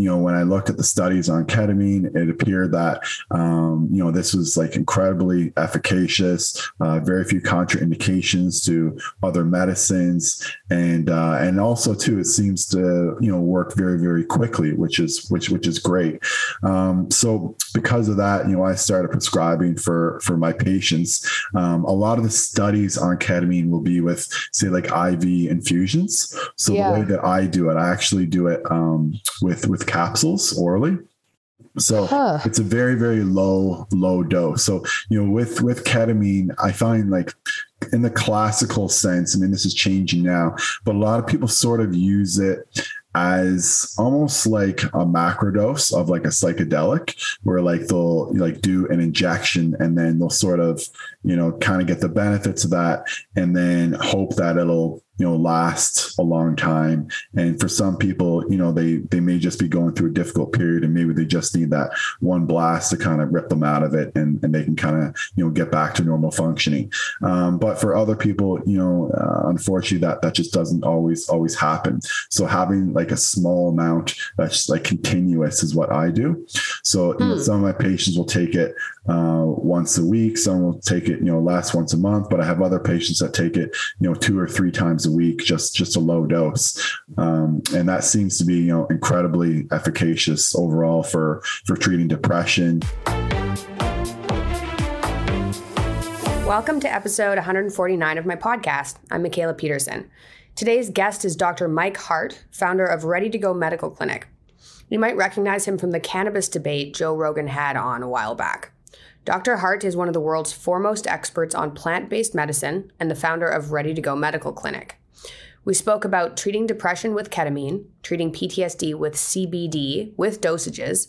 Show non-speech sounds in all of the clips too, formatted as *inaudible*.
you know, when I looked at the studies on ketamine, it appeared that, um, you know, this was like incredibly efficacious, uh, very few contraindications to other medicines. And, uh, and also too, it seems to, you know, work very, very quickly, which is, which, which is great. Um, so because of that, you know, I started prescribing for, for my patients. Um, a lot of the studies on ketamine will be with say like IV infusions. So yeah. the way that I do it, I actually do it um, with, with capsules orally. So huh. it's a very, very low, low dose. So, you know, with, with ketamine, I find like in the classical sense, I mean, this is changing now, but a lot of people sort of use it as almost like a macrodose of like a psychedelic where like they'll like do an injection and then they'll sort of you know kind of get the benefits of that and then hope that it'll you know last a long time. And for some people you know they they may just be going through a difficult period and maybe they just need that one blast to kind of rip them out of it and, and they can kind of you know get back to normal functioning. Um, but for other people you know uh, unfortunately that that just doesn't always always happen. So having like a small amount that's like continuous is what i do. So you know, hmm. some of my patients will take it uh, once a week some will take it you know last once a month but i have other patients that take it you know two or three times a week, just just a low dose, um, and that seems to be you know incredibly efficacious overall for for treating depression. Welcome to episode 149 of my podcast. I'm Mikhaila Peterson. Today's guest is Dr. Mike Hart, founder of Ready to Go Medical Clinic. You might recognize him from the cannabis debate Joe Rogan had on a while back. Dr. Hart is one of the world's foremost experts on plant based medicine and the founder of Ready to Go Medical Clinic. We spoke about treating depression with ketamine, treating PTSD with CBD with dosages,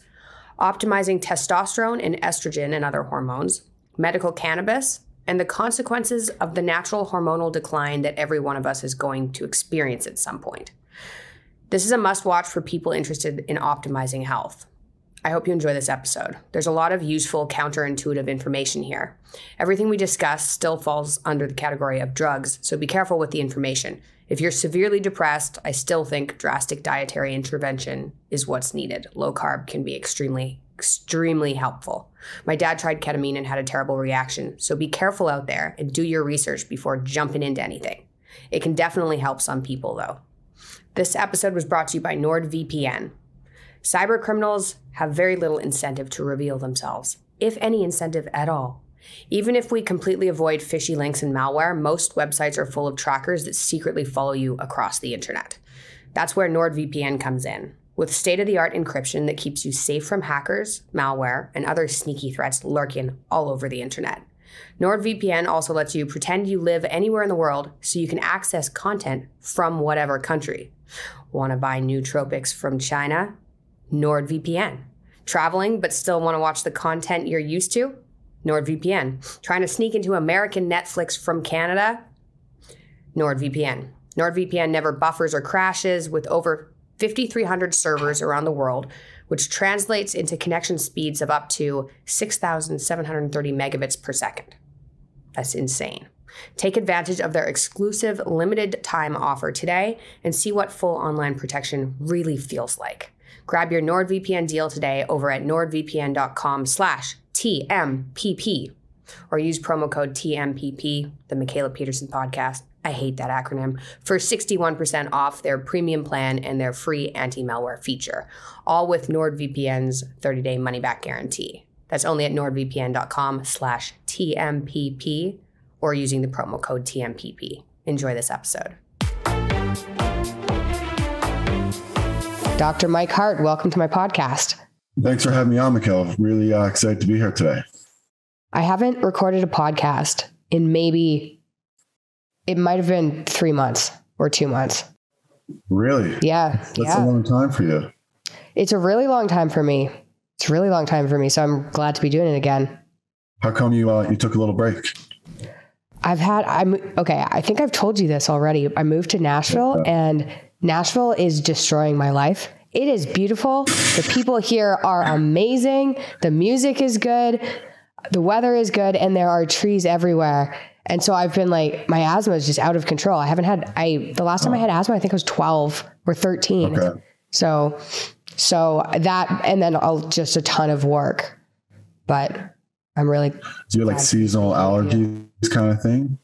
optimizing testosterone and estrogen and other hormones, medical cannabis, and the consequences of the natural hormonal decline that every one of us is going to experience at some point. This is a must watch for people interested in optimizing health. I hope you enjoy this episode. There's a lot of useful, counterintuitive information here. Everything we discuss still falls under the category of drugs, so be careful with the information. If you're severely depressed, I still think drastic dietary intervention is what's needed. Low carb can be extremely, extremely helpful. My dad tried ketamine and had a terrible reaction, so be careful out there and do your research before jumping into anything. It can definitely help some people, though. This episode was brought to you by NordVPN. Cyber criminals have very little incentive to reveal themselves, if any incentive at all. Even if we completely avoid fishy links and malware, most websites are full of trackers that secretly follow you across the internet. That's where NordVPN comes in. With state of the art encryption that keeps you safe from hackers, malware, and other sneaky threats lurking all over the internet. NordVPN also lets you pretend you live anywhere in the world so you can access content from whatever country. Want to buy nootropics from China? NordVPN. Traveling but still want to watch the content you're used to? NordVPN. Trying to sneak into American Netflix from Canada? NordVPN. NordVPN never buffers or crashes with over 5,300 servers around the world, which translates into connection speeds of up to 6,730 megabits per second. That's insane. Take advantage of their exclusive limited time offer today and see what full online protection really feels like. Grab your NordVPN deal today over at nordvpn.com slash TMPP or use promo code TMPP, the Mikhaila Peterson podcast. I hate that acronym, for 61% off their premium plan and their free anti malware feature, all with NordVPN's 30 day money back guarantee. That's only at nordvpn.com slash TMPP or using the promo code TMPP. Enjoy this episode. Dr. Mike Hart, welcome to my podcast. Thanks for having me on, Mikhail. Really uh, excited to be here today. I haven't recorded a podcast in maybe, it might have been three months or two months. Really? Yeah. That's yeah. a long time for you. It's a really long time for me. It's a really long time for me. So I'm glad to be doing it again. How come you uh, you took a little break? I've had I'm okay. I think I've told you this already. I moved to Nashville, and Nashville is destroying my life. It is beautiful. The people here are amazing. The music is good. The weather is good and there are trees everywhere. And so I've been like, my asthma is just out of control. I haven't had, I, the last time I had asthma, I think I was 12 or 13. Okay. So So that, and then I'll just a ton of work. But I'm really. Do you have like seasonal allergies kind of thing?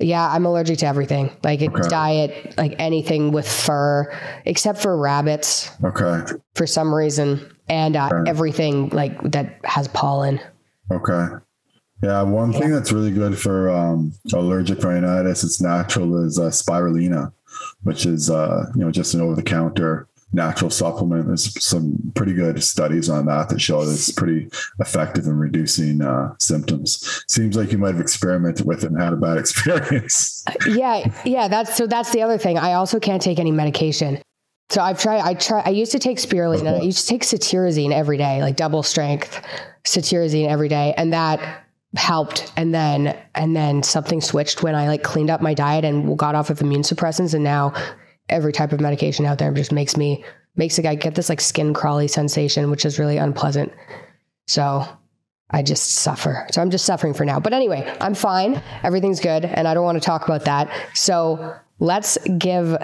Yeah, I'm allergic to everything. Like okay. diet, like anything with fur, except for rabbits. Okay. For some reason, and uh, okay. everything like that has pollen. Okay. Yeah, one thing that's really good for um, allergic rhinitis, it's natural, is uh, spirulina, which is uh, you know just an over-the-counter natural supplement. There's some pretty good studies on that that show that it's pretty effective in reducing uh, symptoms. Seems like you might have experimented with it and had a bad *laughs* experience. yeah, yeah. That's so. That's the other thing. I also can't take any medication. So I've tried. I try. I used to take spirulina. and I used to take cetirizine every day, like double strength cetirizine every day, and that helped and then and then something switched when i like cleaned up my diet and got off of immune suppressants and now every type of medication out there just makes me makes a guy get this like skin crawly sensation, which is really unpleasant. So I just suffer. So I'm just suffering for now. But anyway, I'm fine. Everything's good. And I don't want to talk about that. So let's give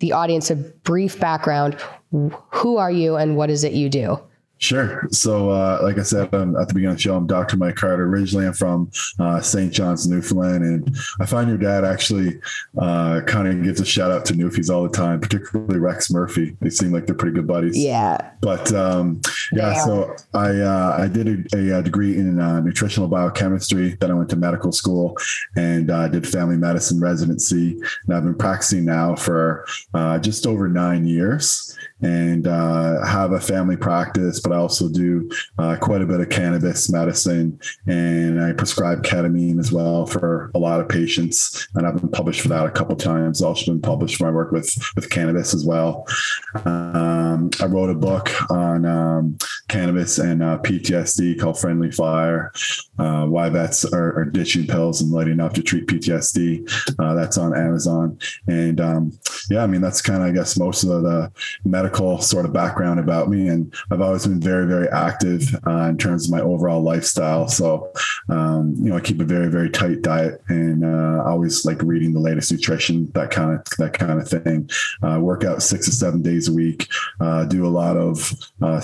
the audience a brief background. Who are you and what is it you do? Sure. So, uh, like I said um, at the beginning of the show, I'm Dr. Mike Hart. Originally, I'm from uh, St. John's, Newfoundland, and I find your dad actually uh, kind of gives a shout out to Newfies all the time, particularly Rex Murphy. They seem like they're pretty good buddies. Yeah. But um, yeah, so I uh, I did a, a degree in uh, nutritional biochemistry. Then I went to medical school and I did family medicine residency, and I've been practicing now for just over nine years and uh, have a family practice, but I also do uh, quite a bit of cannabis medicine and I prescribe ketamine as well for a lot of patients. And I've been published for that a couple times. Also been published for my work with with cannabis as well. Um, I wrote a book on um, cannabis and uh, PTSD called Friendly Fire. Uh, why vets are, are, ditching pills and lighting up to treat PTSD. Uh, that's on Amazon. And um, yeah, I mean that's kind of I guess most of the medical sort of background about me, and I've always been very, very active uh, in terms of my overall lifestyle. So, um, you know, I keep a very, very tight diet, and uh, always like reading the latest nutrition, that kind of that kind of thing. Uh, work out six to seven days a week. Do a lot of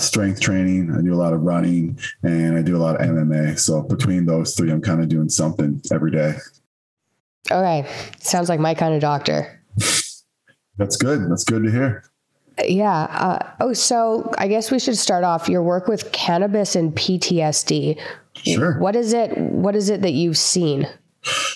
strength training. I do a lot of running, and I do a lot of MMA. So between those three, I'm kind of doing something every day. Okay, sounds like my kind of doctor. That's good. That's good to hear. Yeah. Uh, oh, so I guess we should start off your work with cannabis and PTSD. Sure. What is it? What is it that you've seen?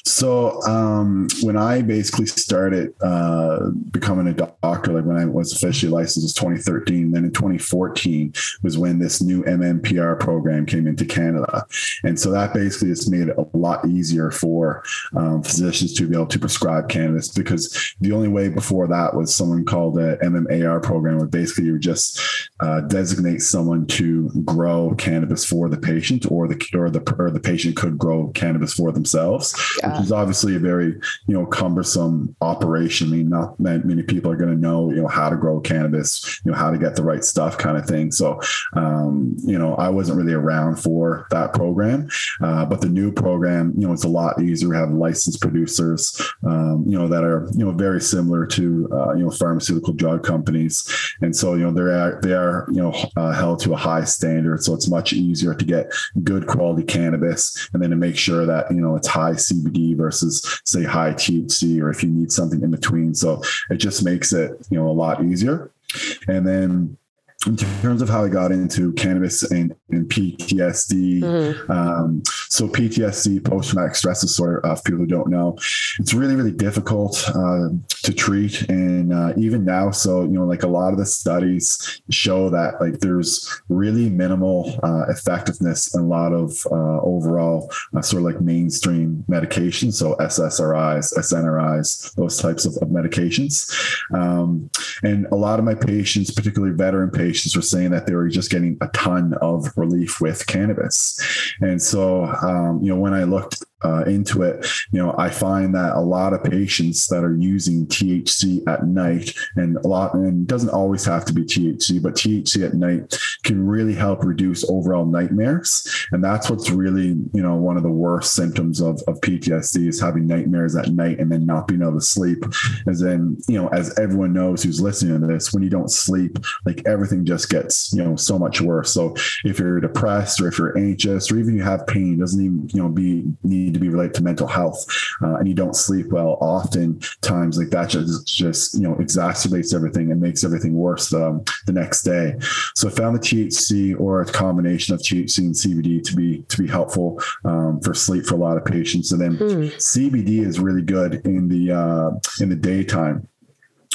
So um, when I basically started uh, becoming a doctor, like when I was officially licensed, was 2013. Then in 2014 was when this new MMPR program came into Canada, and so that basically just made it a lot easier for um, physicians to be able to prescribe cannabis because the only way before that was someone called a MMAR program, where basically you would just uh, designate someone to grow cannabis for the patient, or the or the or the patient could grow cannabis for themselves yeah. Which is obviously a very you know cumbersome operation. I mean, not many people are going to know you know how to grow cannabis, you know how to get the right stuff, kind of thing. So um, you know, I wasn't really around for that program, uh, but the new program, you know, it's a lot easier. We have licensed producers, um, you know, that are you know very similar to uh, you know pharmaceutical drug companies, and so you know they're they are you know uh, held to a high standard. So it's much easier to get good quality cannabis, and then to make sure that you know it's high CBD versus say high THC, or if you need something in between. So it just makes it, you know, a lot easier. And then in terms of how I got into cannabis and, and PTSD. Mm-hmm. Um, so PTSD, post-traumatic stress disorder, uh, people who don't know, it's really, really difficult uh, to treat. And uh, even now, so, you know, like a lot of the studies show that like there's really minimal uh, effectiveness in a lot of uh, overall uh, sort of like mainstream medications. So SSRIs, SNRIs, those types of, of medications. Um, and a lot of my patients, particularly veteran patients, patients were saying that they were just getting a ton of relief with cannabis. And so, um, you know, when I looked uh, into it, you know, I find that a lot of patients that are using THC at night, and a lot, and doesn't always have to be THC, but THC at night can really help reduce overall nightmares, and that's what's really, you know, one of the worst symptoms of of PTSD is having nightmares at night and then not being able to sleep. As in, you know, as everyone knows who's listening to this, when you don't sleep, like everything just gets, you know, so much worse. So if you're depressed or if you're anxious or even you have pain, doesn't even, you know, be need to be related to mental health uh, and you don't sleep well, often times like that just, just, you know, exacerbates everything and makes everything worse um, the next day. So I found the THC or a combination of THC and CBD to be, to be helpful um, for sleep for a lot of patients. And then hmm. CBD is really good in the, uh, in the daytime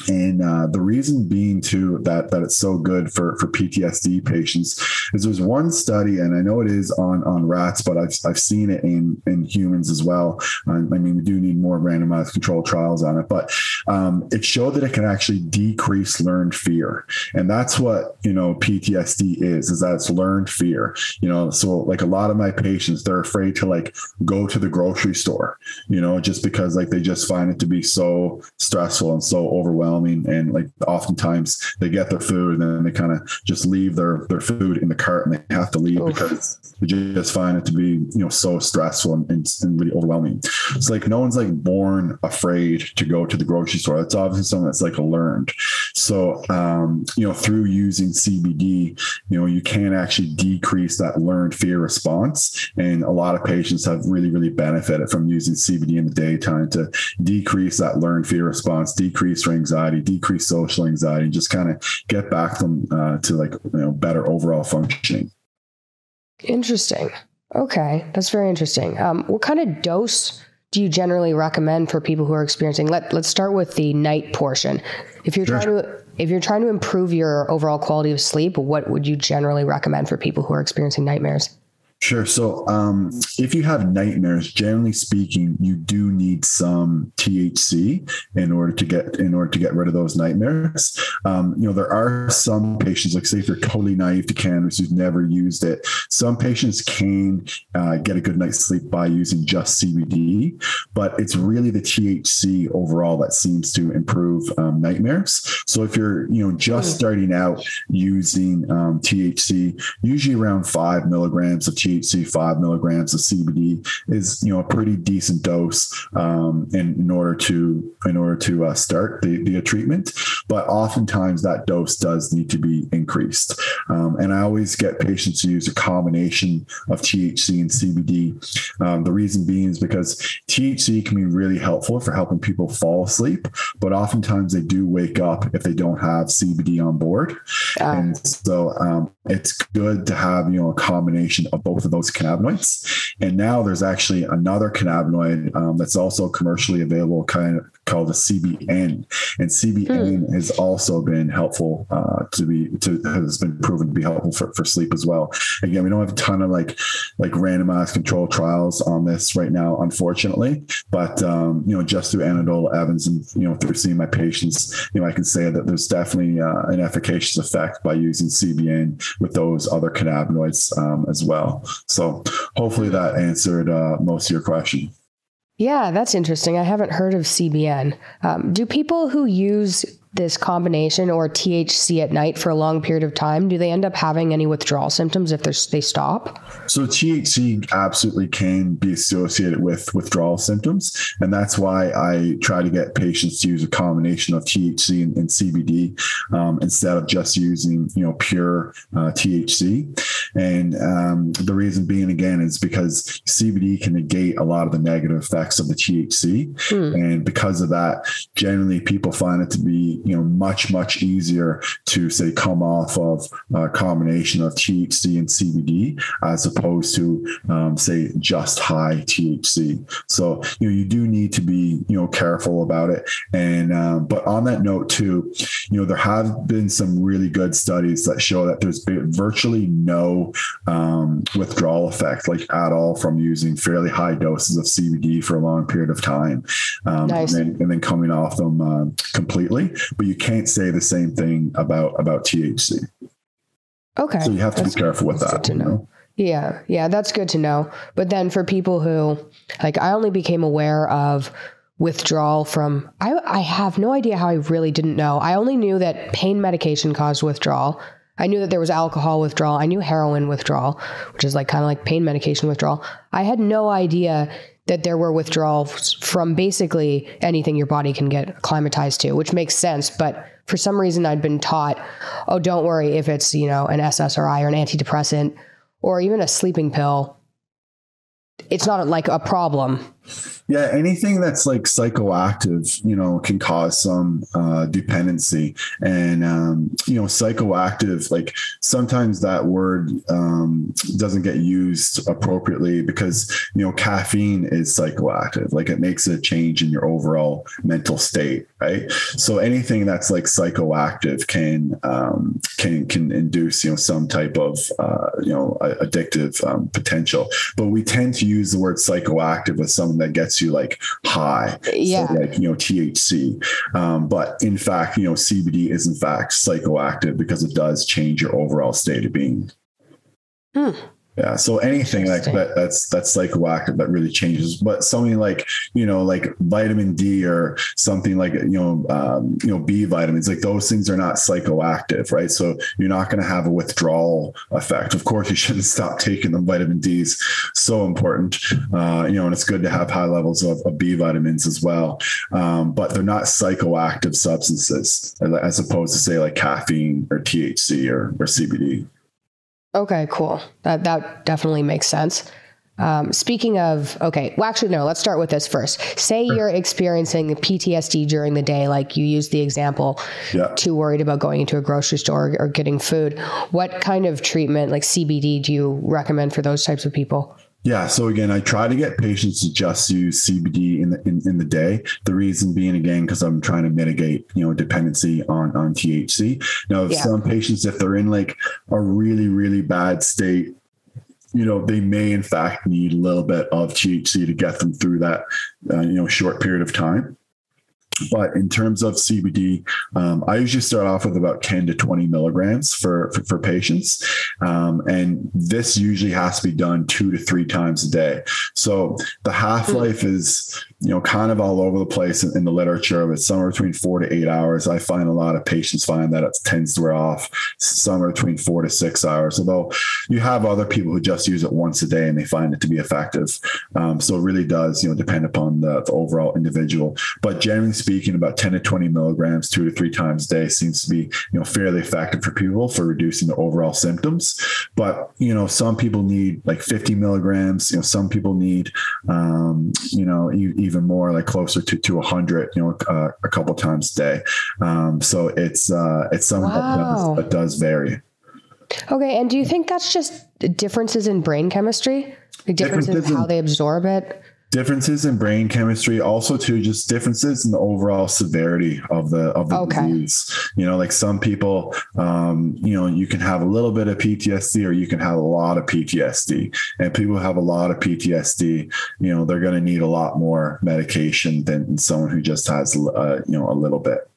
and uh, the reason being too that that it's so good for for PTSD patients is there's one study, and I know it is on on rats, but I've I've seen it in in humans as well. Um, I mean, we do need more randomized controlled trials on it, but um, it showed that it can actually decrease learned fear, and that's what you know PTSD is is that it's learned fear. You know, so like a lot of my patients, they're afraid to like go to the grocery store, you know, just because like they just find it to be so stressful and so overwhelming overwhelming and like oftentimes they get their food and then they kind of just leave their their food in the cart and they have to leave Oof. because they just find it to be you know so stressful and, and, and, really overwhelming. It's like no one's like born afraid to go to the grocery store. That's obviously something that's like learned. So um you know through using cbd you know you can actually decrease that learned fear response and a lot of patients have really really benefited from using cbd in the daytime to decrease that learned fear response decrease anxiety anxiety, decrease social anxiety, and just kind of get back them uh, to like you know better overall functioning. Interesting. Okay, that's very interesting. Um, what kind of dose do you generally recommend for people who are experiencing? Let Let's start with the night portion. If you're sure. trying to if you're trying to improve your overall quality of sleep, what would you generally recommend for people who are experiencing nightmares? Sure. So, um, if you have nightmares, generally speaking, you do need some THC in order to get in order to get rid of those nightmares. Um, you know, there are some patients, like say if you're totally naive to cannabis, who've never used it. Some patients can uh, get a good night's sleep by using just CBD, but it's really the THC overall that seems to improve um, nightmares. So, if you're you know just hmm. starting out using um, THC, usually around five milligrams of THC THC, five milligrams of CBD is you know a pretty decent dose um, in, in order to in order to uh, start the, the treatment. But oftentimes that dose does need to be increased. Um, and I always get patients to use a combination of THC and CBD. Um, the reason being is because THC can be really helpful for helping people fall asleep, but oftentimes they do wake up if they don't have CBD on board. And so um, it's good to have you know a combination of both of those cannabinoids. And now there's actually another cannabinoid um, that's also commercially available, kind of called the CBN. And CBN hmm. has also been helpful uh, to be to has been proven to be helpful for, for sleep as well. Again, we don't have a ton of like like randomized control trials on this right now, unfortunately. But um, you know, just through anecdotal evidence and you know through seeing my patients, you know, I can say that there's definitely uh, an efficacious effect by using CBN with those other cannabinoids um, as well. So hopefully that answered uh, most of your question. Yeah, that's interesting. I haven't heard of CBN. Um, do people who use this combination or THC at night for a long period of time, do they end up having any withdrawal symptoms if they stop? So THC absolutely can be associated with withdrawal symptoms, and that's why I try to get patients to use a combination of THC and, and CBD um, instead of just using you know pure uh, THC. And um, the reason being again is because CBD can negate a lot of the negative effects of the THC, hmm. and because of that, generally people find it to be you know much much easier to say come off of a combination of THC and CBD as opposed to um, say just high THC. So you know you do need to be you know careful about it. And um, but on that note too, you know there have been some really good studies that show that there's virtually no um, withdrawal effect like at all from using fairly high doses of CBD for a long period of time, um, nice. and, then, and, then, coming off them uh, completely but you can't say the same thing about about THC. Okay. So you have to That's be careful with that. To know. Yeah, yeah, that's good to know. But then for people who, like, I only became aware of withdrawal from, I, I have no idea how I really didn't know. I only knew that pain medication caused withdrawal. I knew that there was alcohol withdrawal. I knew heroin withdrawal, which is like kind of like pain medication withdrawal. I had no idea that there were withdrawals from basically anything your body can get acclimatized to, which makes sense. But for some reason, I'd been taught, oh, don't worry if it's, you know, an SSRI or an antidepressant or even a sleeping pill. It's not like a problem yeah, anything that's like psychoactive, you know, can cause some uh, dependency. And, um, you know, psychoactive, like sometimes that word um, doesn't get used appropriately because, you know, caffeine is psychoactive. Like it makes a change in your overall mental state, right? So anything that's like psychoactive can, um, can, can induce, you know, some type of, uh, you know, addictive um, potential. But we tend to use the word psychoactive with some something that gets you like high. Yeah. So like, you know, THC. Um, but in fact, you know, CBD is in fact psychoactive because it does change your overall state of being. Hmm. Yeah. So anything like that that's that's psychoactive that really changes. But something like you know like vitamin D or something like you know um, you know B vitamins like those things are not psychoactive, right? So you're not going to have a withdrawal effect. Of course, *laughs* you shouldn't stop taking them. Vitamin D is so important, uh, you know, and it's good to have high levels of, of B vitamins as well. Um, but they're not psychoactive substances as opposed to say like caffeine or THC or, or CBD. Okay, cool. That that definitely makes sense. Um, speaking of, okay, well, actually, no, let's start with this first. Say you're experiencing PTSD during the day, like you used the example, yeah. too worried about going into a grocery store or getting food. What kind of treatment, like CBD, do you recommend for those types of people? Yeah. So again, I try to get patients to just use CBD in the in, in the day. The reason being again because I'm trying to mitigate you know dependency on on THC. Now, yeah. some patients, if they're in like a really really bad state, you know they may in fact need a little bit of THC to get them through that uh, you know short period of time. But in terms of CBD, um, I usually start off with about 10 to 20 milligrams for, for, for patients. Um, and this usually has to be done two to three times a day. So the half life is you know, kind of all over the place in, in, the literature. It's somewhere between four to eight hours. I find a lot of patients find that it tends to wear off somewhere between four to six hours. Although you have other people who just use it once a day and they find it to be effective. Um, so it really does, you know, depend upon the, the, overall individual. But generally speaking, about 10 to 20 milligrams, two to three times a day seems to be, you know, fairly effective for people for reducing the overall symptoms. But, you know, some people need like 50 milligrams, you know, some people need, um, you know, even more like closer to to 100 you know uh, a couple times a day um, so it's uh, it's something wow. that, does, that does vary okay and do you think that's just differences in brain chemistry like differences, differences in how they absorb it differences in brain chemistry also too just differences in the overall severity of the of the okay. disease. You know like some people um, you know you can have a little bit of ptsd or you can have a lot of ptsd and people who have a lot of ptsd you know they're going to need a lot more medication than someone who just has uh, you know a little bit.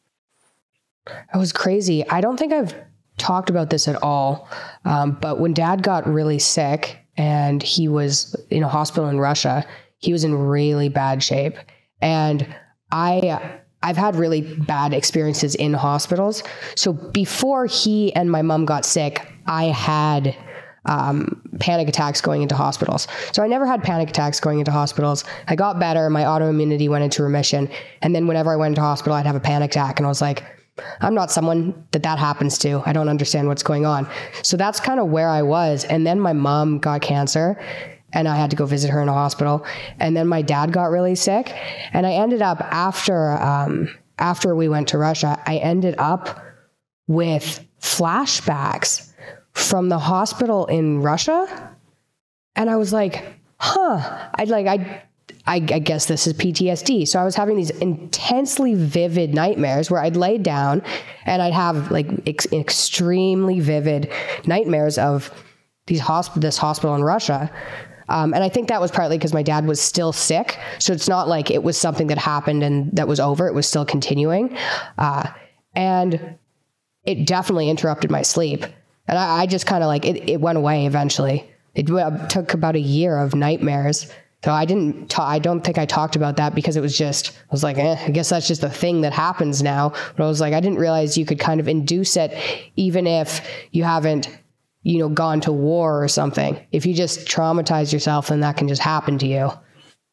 That was crazy. I don't think i've talked about this at all um, but when dad got really sick and he was in a hospital in russia he was in really bad shape. And I I've had really bad experiences in hospitals. So before he and my mom got sick, I had um, panic attacks going into hospitals. So I never had panic attacks going into hospitals. I got better. My autoimmunity went into remission. And then whenever I went into hospital, I'd have a panic attack. And I was like, I'm not someone that that happens to. I don't understand what's going on. So that's kind of where I was. And then my mom got cancer and I had to go visit her in a hospital. And then my dad got really sick, and I ended up after um, after we went to Russia, I ended up with flashbacks from the hospital in Russia, and I was like, "Huh." I'd like I. I, I guess this is PTSD. So I was having these intensely vivid nightmares where I'd lay down and I'd have like ex- extremely vivid nightmares of these hosp- this hospital in Russia um, and I think that was partly because my dad was still sick. So it's not like it was something that happened and that was over. It was still continuing. Uh, and it definitely interrupted my sleep. And I, I just kind of like it, it went away eventually. it took about a year of nightmares. So I didn't. Ta- I don't think I talked about that because it was just. I was like, eh, I guess that's just a thing that happens now. But I was like, I didn't realize you could kind of induce it, even if you haven't, you know, gone to war or something. If you just traumatize yourself, then that can just happen to you.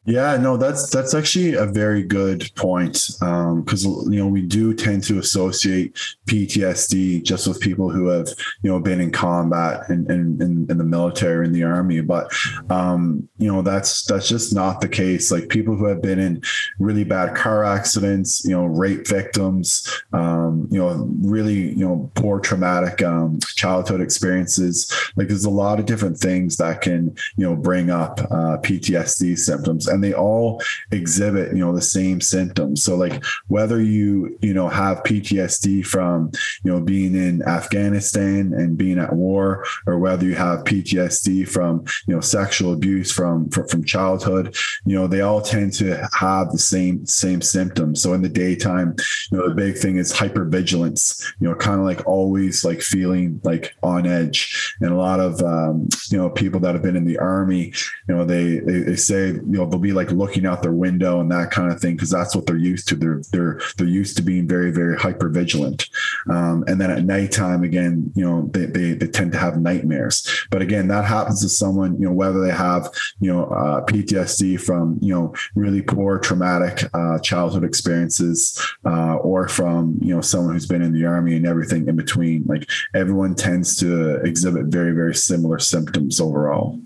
Yeah, no, that's that's actually a very good point because um, you know we do tend to associate PTSD just with people who have you know been in combat and in, in, in, the military in the army, but um, you know that's that's just not the case. Like people who have been in really bad car accidents, you know, rape victims, um, you know, really you know poor traumatic um, childhood experiences. Like there's a lot of different things that can you know bring up uh, PTSD symptoms and they all exhibit you know the same symptoms so like whether you you know have ptsd from you know being in afghanistan and being at war or whether you have ptsd from you know sexual abuse from from, from childhood you know they all tend to have the same same symptoms so in the daytime you know the big thing is hypervigilance you know kind of like always like feeling like on edge and a lot of um, you know people that have been in the army you know they they, they say you know they'll be be like looking out their window and that kind of thing because that's what they're used to. They're they're they're used to being very very hyper vigilant. Um, and then at nighttime, again, you know, they, they they tend to have nightmares. But again, that happens to someone, you know, whether they have you know uh, PTSD from you know really poor traumatic uh, childhood experiences uh, or from you know someone who's been in the army and everything in between. Like everyone tends to exhibit very very similar symptoms overall.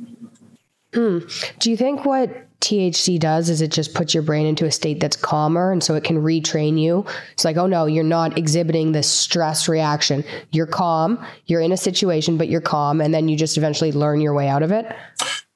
Mm. Do you think what THC does is it just puts your brain into a state that's calmer and so it can retrain you. It's like, oh no, you're not exhibiting this stress reaction. You're calm, you're in a situation, but you're calm, and then you just eventually learn your way out of it.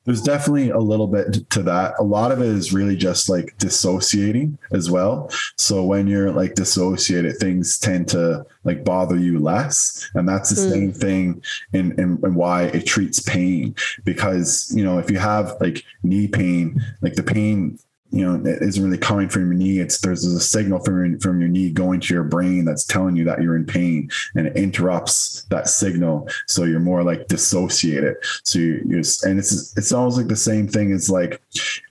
There's definitely a little bit to that. A lot of it is really just like dissociating as well. So when you're like dissociated, things tend to like bother you less. And that's the mm. same thing in, in, in why it treats pain. Because, you know, if you have like knee pain, like the pain you know it isn't really coming from your knee. It's there's a signal from your, from your knee going to your brain that's telling you that you're in pain and it interrupts that signal. So you're more like dissociated. So you, you and it's it's almost like the same thing as like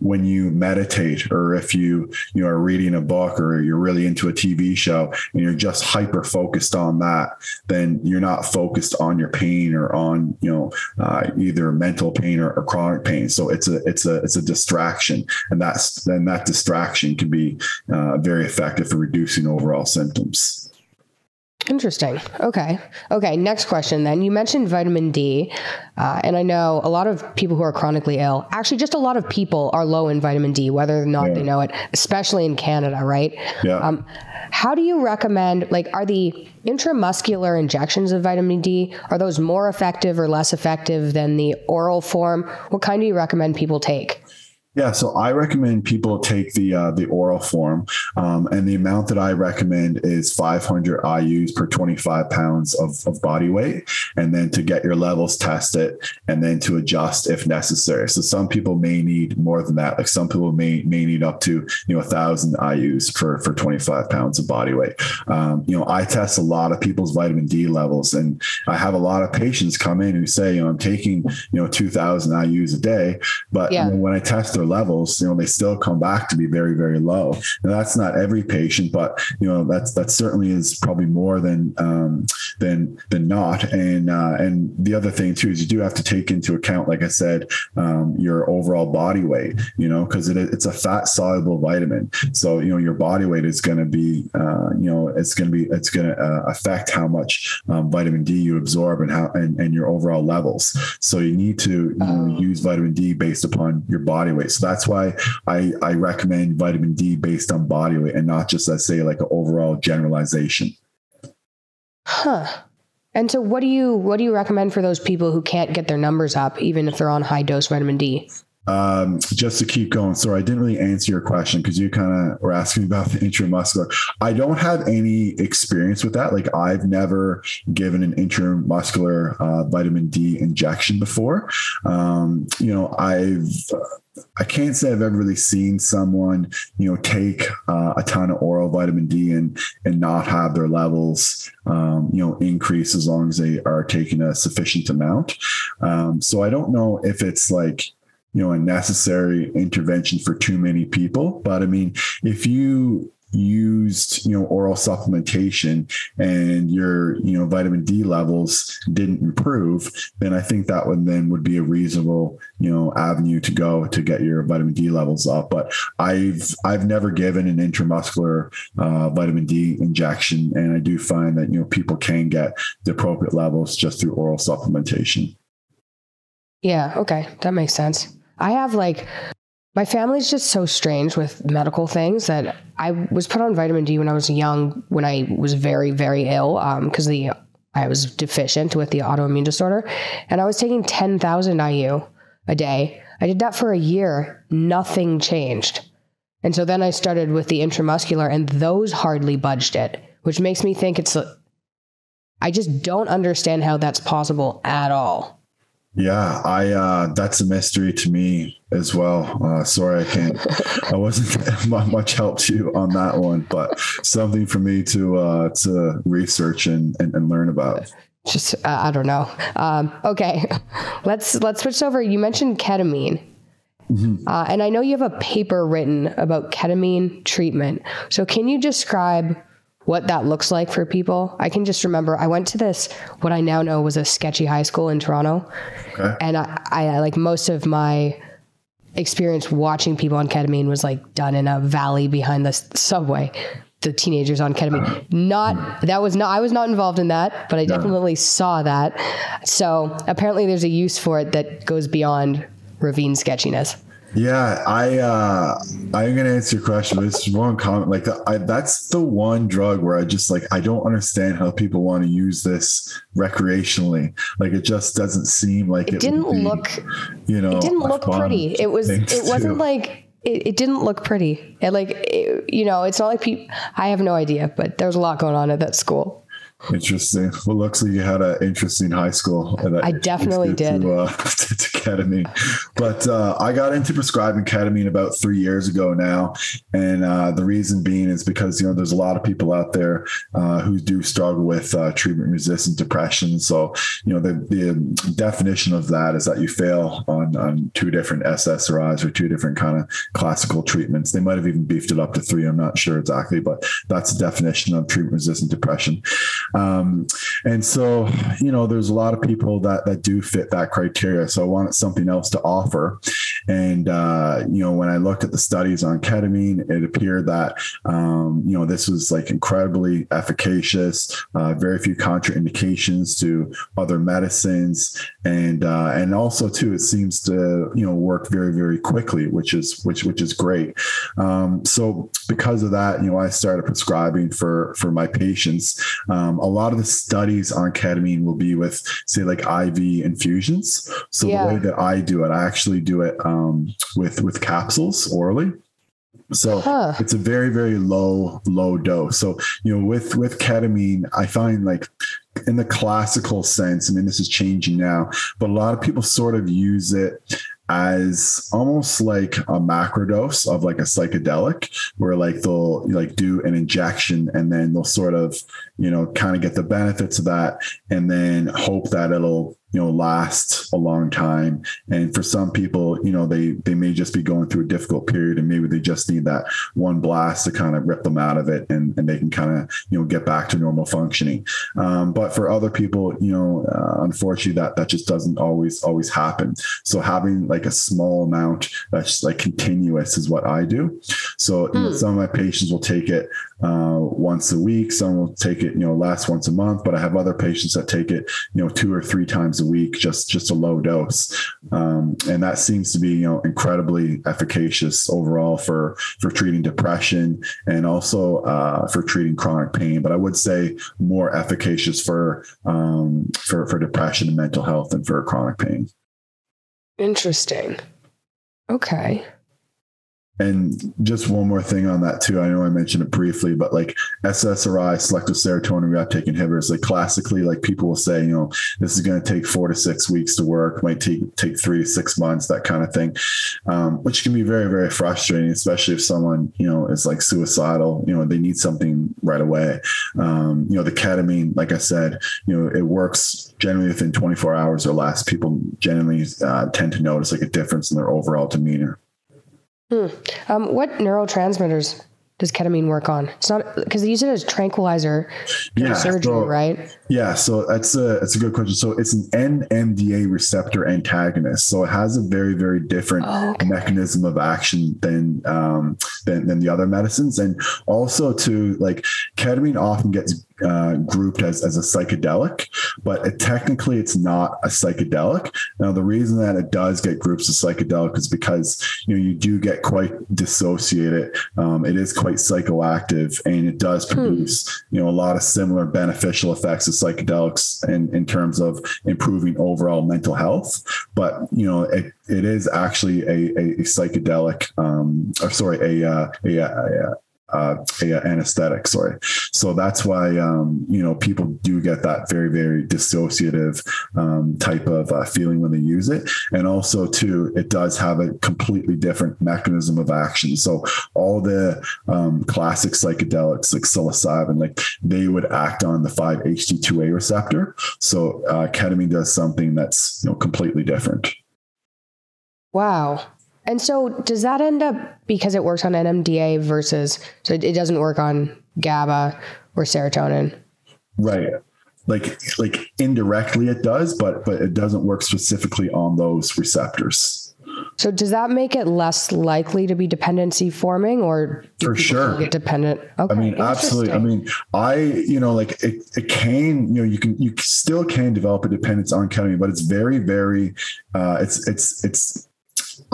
when you meditate or if you you know are reading a book or you're really into a TV show and you're just hyper focused on that then you're not focused on your pain or on you know uh, either mental pain or, or chronic pain. So it's a it's a it's a distraction. And that's then that distraction can be uh, very effective for reducing overall symptoms. Interesting. Okay. Okay. Next question then. You mentioned vitamin D, uh, and I know a lot of people who are chronically ill, actually, just a lot of people are low in vitamin D, whether or not yeah. they know it, especially in Canada, right? Yeah. Um, how do you recommend, like, are the intramuscular injections of vitamin D, are those more effective or less effective than the oral form? What kind do you recommend people take? Yeah, so I recommend people take the uh, the oral form, um, and the amount that I recommend is 500 IU's per 25 pounds of, of body weight, and then to get your levels tested, and then to adjust if necessary. So some people may need more than that. Like some people may may need up to you know a thousand IU's for for 25 pounds of body weight. Um, you know, I test a lot of people's vitamin D levels, and I have a lot of patients come in who say, you know, I'm taking you know 2,000 IU's a day, but yeah. you know, when I test their levels, you know, they still come back to be very, very low. And that's not every patient, but you know, that's that certainly is probably more than um, than than not. And uh, and the other thing too is you do have to take into account, like I said, um, your overall body weight. You know, because it, it's a fat soluble vitamin, so you know your body weight is going to be, uh, you know, it's going to be it's going to uh, affect how much um, vitamin D you absorb and how and, and your overall levels. So you need to you know, oh. use vitamin D based upon your body weight. So that's why I, I recommend vitamin D based on body weight and not just, let's say, like an overall generalization. Huh. And so what do you what do you recommend for those people who can't get their numbers up even if they're on high dose vitamin D? Um, just to keep going. So I didn't really answer your question because you kind of were asking about the *laughs* intramuscular. I don't have any experience with that. Like I've never given an intramuscular uh, vitamin D injection before. Um, you know, I've I can't say I've ever really seen someone, you know, take uh, a ton of oral vitamin D and and not have their levels, um, you know, increase as long as they are taking a sufficient amount. Um, so I don't know if it's like you know a necessary intervention for too many people. But i mean if you used you know oral supplementation and your you know vitamin D levels didn't improve then I think that would then would be a reasonable you know avenue to go to get your vitamin D levels up. But I've I've never given an intramuscular uh, vitamin D injection. And I do find that you know people can get the appropriate levels just through oral supplementation. Yeah okay. That makes sense I have like my family's just so strange with medical things that I was put on vitamin D when I was young, when I was very, very ill, because um, the I was deficient with the autoimmune disorder, and I was taking ten thousand IU a day. I did that for a year. Nothing changed, and so then I started with the intramuscular, and those hardly budged it, which makes me think it's. I just don't understand how that's possible at all. Yeah, I uh, that's a mystery to me as well. Uh, sorry, I can't. I wasn't *laughs* much help to you on that one, but something for me to uh, to research and, and, and learn about. Just uh, I don't know. Um, okay, *laughs* let's let's switch over. You mentioned ketamine. Mm-hmm. Uh, and I know you have a paper written about ketamine treatment. So, can you describe what that looks like for people. I can just remember I went to this what I now know was a sketchy high school in Toronto, okay. and I, I like most of my experience watching people on ketamine was like done in a valley behind the subway. The teenagers on ketamine. Uh-huh. Not that was not I was not involved in that, but I definitely saw that. So apparently there's a use for it that goes beyond ravine sketchiness. Yeah, I uh I'm gonna answer your question, but it's one comment. Like I, that's the one drug where I just like I don't understand how people want to use this recreationally. Like it just doesn't seem like it, it didn't be, look. You know, it didn't look pretty. It was. It wasn't like it, it, didn't look pretty. It like, it, you know, it's not like people, I have no idea, but there's a lot going on at that school. Interesting. Well, looks like you had an interesting high school. I definitely did. *laughs* To, uh, to, to ketamine. But uh, I got into prescribing ketamine about three years ago now. And uh, the reason being is because, you know, there's a lot of people out there uh, who do struggle with uh, treatment resistant depression. So, you know, the, the definition of that is that you fail on, on two different SSRIs or two different kind of classical treatments. They might have even beefed it up to three. I'm not sure exactly, but that's the definition of treatment resistant depression. Um, and so, you know, there's a lot of people that that do fit that criteria. So I wanted something else to offer. And uh, you know, when I looked at the studies on ketamine, it appeared that um, you know this was like incredibly efficacious. Uh, very few contraindications to other medicines, and uh, and also too, it seems to you know work very very quickly, which is which which is great. Um, so because of that, you know, I started prescribing for for my patients. Um, a lot of the studies on ketamine will be with, say, like IV infusions. So yeah. the way that I do it, I actually do it um, Um, with with capsules orally. So huh. it's a very very low low dose. So you know with with ketamine, I find like in the classical sense. I mean, this is changing now, but a lot of people sort of use it as almost like a macrodose of like a psychedelic where like they'll like do an injection and then they'll sort of you know kind of get the benefits of that and then hope that it'll you know last a long time. And for some people you know they they may just be going through a difficult period and maybe they just need that one blast to kind of rip them out of it and, and they can kind of you know get back to normal functioning. Um, but for other people you know uh, unfortunately that that just doesn't always always happen. So having like a small amount that's like continuous is what i do. So you know, hmm. some of my patients will take it uh, once a week some will take it you know last once a month but i have other patients that take it you know two or three times a week, just just a low dose, um, and that seems to be you know incredibly efficacious overall for for treating depression and also uh, for treating chronic pain. But I would say more efficacious for um, for for depression and mental health than for chronic pain. Interesting. Okay. And just one more thing on that too. I know I mentioned it briefly, but like SSRI, selective serotonin reuptake inhibitors, like classically, like people will say, you know, this is going to take four to six weeks to work, might take take three to six months, that kind of thing, um, which can be very very frustrating, especially if someone you know is like suicidal. You know, they need something right away. Um, you know, the ketamine, like I said, you know, it works generally within 24 hours or less. People generally uh, tend to notice like a difference in their overall demeanor. Hmm. Um, what neurotransmitters does ketamine work on? It's not because they use it as tranquilizer yeah, surgery, so, right? Yeah, so that's a that's a good question. So it's an NMDA receptor antagonist, so it has a very very different oh, okay. mechanism of action than um, than than the other medicines, and also to like ketamine often gets uh, grouped as, as a psychedelic, but it, technically it's not a psychedelic. Now, the reason that it does get grouped as psychedelic is because you know you do get quite dissociated. Um, it is quite psychoactive, and it does hmm. produce hmm. you know a lot of similar beneficial effects psychedelics in, in terms of improving overall mental health. But you know it, it is actually a, a, a psychedelic, um, or sorry, a, uh, a, a, uh, anesthetic. Sorry. So that's why um, you know people do get that very very dissociative um, type of uh, feeling when they use it, and also too it does have a completely different mechanism of action. So all the um, classic psychedelics like psilocybin, like they would act on the 5-HT2A receptor. So uh, ketamine does something that's you know completely different. Wow. And so does that end up because it works on NMDA versus so it, doesn't work on GABA or serotonin? Right. Like like indirectly it does, but but it doesn't work specifically on those receptors. So does that make it less likely to be dependency forming or for sure get dependent? Okay, I mean, absolutely. I mean, I, you know, like it, it can, you know, you can, you still can develop a dependence on ketamine, but it's very, very, uh, it's, it's, it's,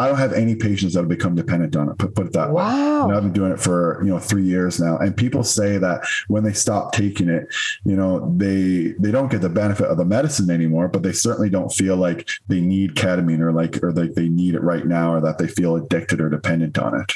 I don't have any patients that have become dependent on it. Put, put it that wow. way. And I've been doing it for you know three years now, and people say that when they stop taking it, you know they they don't get the benefit of the medicine anymore, but they certainly don't feel like they need ketamine or like or like they need it right now or that they feel addicted or dependent on it.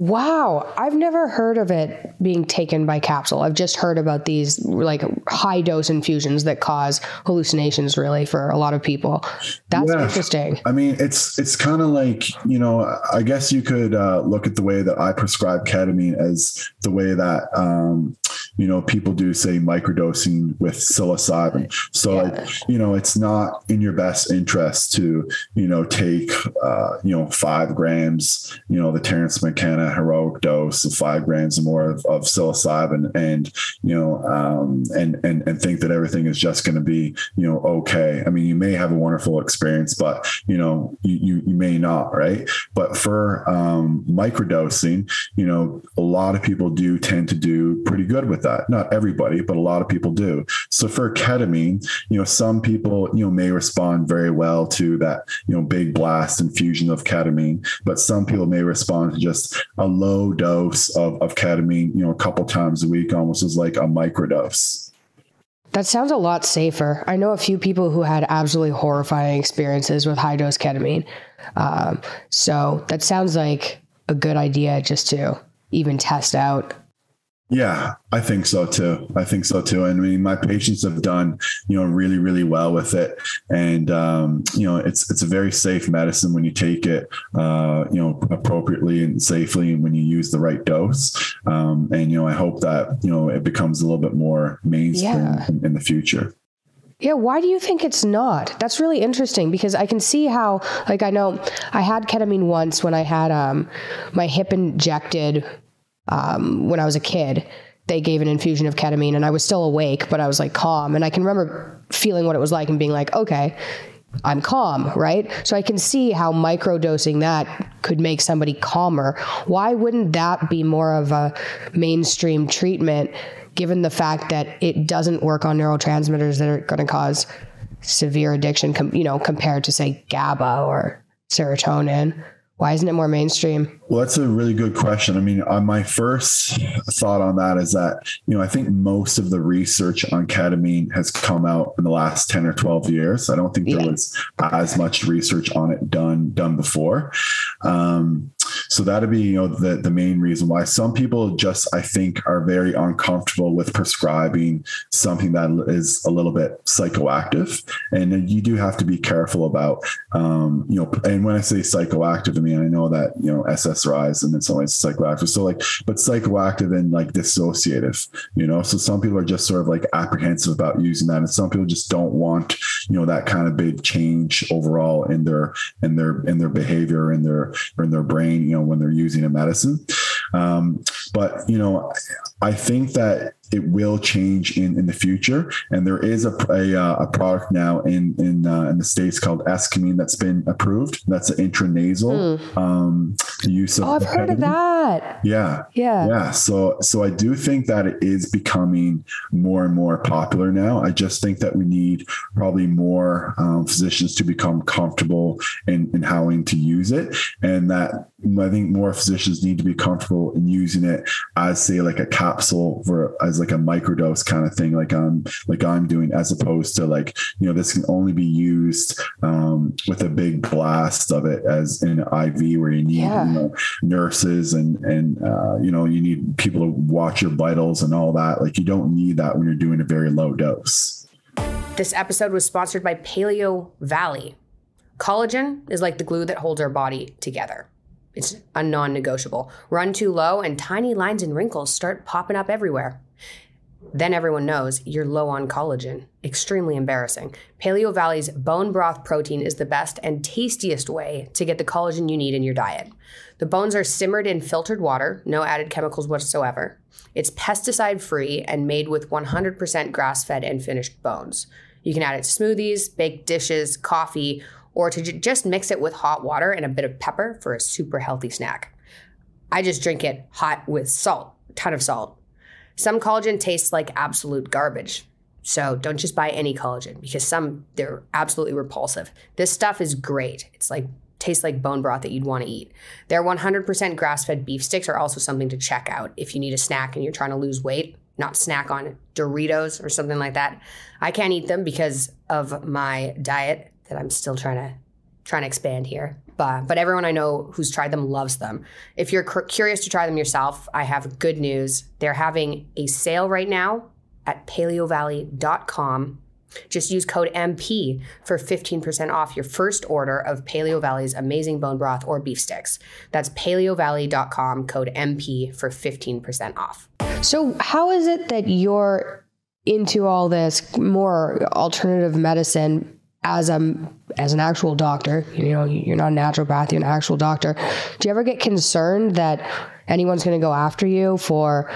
Wow, I've never heard of it being taken by capsule. I've just heard about these like high dose infusions that cause hallucinations really for a lot of people. That's yeah. interesting. I mean, it's it's kind of like, you know, I guess you could uh, look at the way that I prescribe ketamine as the way that um, you know, people do say microdosing with psilocybin. So, yeah. you know, it's not in your best interest to, you know, take, uh, you know, five grams, you know, the Terence McKenna heroic dose of five grams or more of, of psilocybin and, you know, um, and, and, and think that everything is just going to be, you know, okay. I mean, you may have a wonderful experience, but, you know, you, you, you may not, right? But for um, microdosing, you know, a lot of people do tend to do pretty good with that. Not everybody, but a lot of people do. So for ketamine, you know, some people, you know, may respond very well to that, you know, big blast infusion of ketamine, but some people may respond to just a low dose of, of ketamine, you know, a couple times a week, almost as like a microdose. That sounds a lot safer. I know a few people who had absolutely horrifying experiences with high dose ketamine. Um, so that sounds like a good idea just to even test out yeah, I think so too. I think so too. And I mean, my patients have done, you know, really, really well with it. And, um, you know, it's, it's a very safe medicine when you take it, uh, you know, appropriately and safely and when you use the right dose. Um, and, you know, I hope that, you know, it becomes a little bit more mainstream yeah. in, in the future. Yeah, why do you think it's not? That's really interesting because I can see how, like, I know I had ketamine once when I had um, my hip injected um, when I was a kid. They gave an infusion of ketamine and I was still awake, but I was like calm. And I can remember feeling what it was like and being like, okay, I'm calm, right? So I can see how microdosing that could make somebody calmer. Why wouldn't that be more of a mainstream treatment given the fact that it doesn't work on neurotransmitters that are going to cause severe addiction, com- you know, compared to say GABA or serotonin? Why isn't it more mainstream? Well, that's a really good question. I mean, uh, my first thought on that is that, you know, I think most of the research on ketamine has come out in the last 10 or 12 years. I don't think there yeah. was as much research on it done done before. Um, so that'd be, you know, the, the main reason why some people just, I think, are very uncomfortable with prescribing something that is a little bit psychoactive. And you do have to be careful about, um, you know, and when I say psychoactive, I mean, I know that, you know, SSRIs and in some ways psychoactive. So like, but psychoactive and like dissociative, you know, so some people are just sort of like apprehensive about using that. And some people just don't want, you know, that kind of big change overall in their, in their, in their behavior, in their, in their brain, you know, when they're using a medicine. Um, but, you know, I think that it will change in, in the future. And there is a, a, uh, a product now in in, uh, in the states called Esketamine that's been approved. That's an intranasal mm. um, use of. Oh, I've heard of that. Yeah, yeah, yeah. So so I do think that it is becoming more and more popular now. I just think that we need probably more um, physicians to become comfortable in in having to use it, and that I think more physicians need to be comfortable in using it as say like a capsule for as like a microdose kind of thing, like I'm like I'm doing, as opposed to like you know this can only be used um, with a big blast of it as in IV where you need yeah. you know, nurses and and uh, you know you need people to watch your vitals and all that. Like you don't need that when you're doing a very low dose. This episode was sponsored by Paleo Valley. Collagen is like the glue that holds our body together. It's a non negotiable. Run too low, and tiny lines and wrinkles start popping up everywhere. Then everyone knows you're low on collagen. Extremely embarrassing. Paleo Valley's bone broth protein is the best and tastiest way to get the collagen you need in your diet. The bones are simmered in filtered water, no added chemicals whatsoever. It's pesticide free and made with 100% grass fed and finished bones. You can add it to smoothies, baked dishes, coffee, or to j- just mix it with hot water and a bit of pepper for a super healthy snack. I just drink it hot with salt, ton of salt. Some collagen tastes like absolute garbage. So don't just buy any collagen because some they're absolutely repulsive. This stuff is great. It's like tastes like bone broth that you'd want to eat. Their 100% grass-fed beef sticks are also something to check out if you need a snack and you're trying to lose weight, not snack on Doritos or something like that. I can't eat them because of my diet that I'm still trying to trying to expand here. But but everyone I know who's tried them loves them. If you're cur- curious to try them yourself, I have good news. They're having a sale right now at paleovalley.com. Just use code MP for 15% off your first order of Paleo Valley's amazing bone broth or beef sticks. That's paleovalley.com, code MP for 15% off. So, how is it that you're into all this more alternative medicine as a as an actual doctor, you know, you're not a naturopath, you're an actual doctor. Do you ever get concerned that anyone's going to go after you for?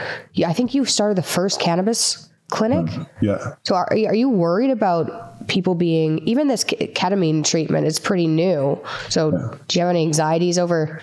I think you started the first cannabis clinic. Mm-hmm. Yeah. So are are you worried about people being even this ketamine treatment is pretty new. So yeah. do you have any anxieties over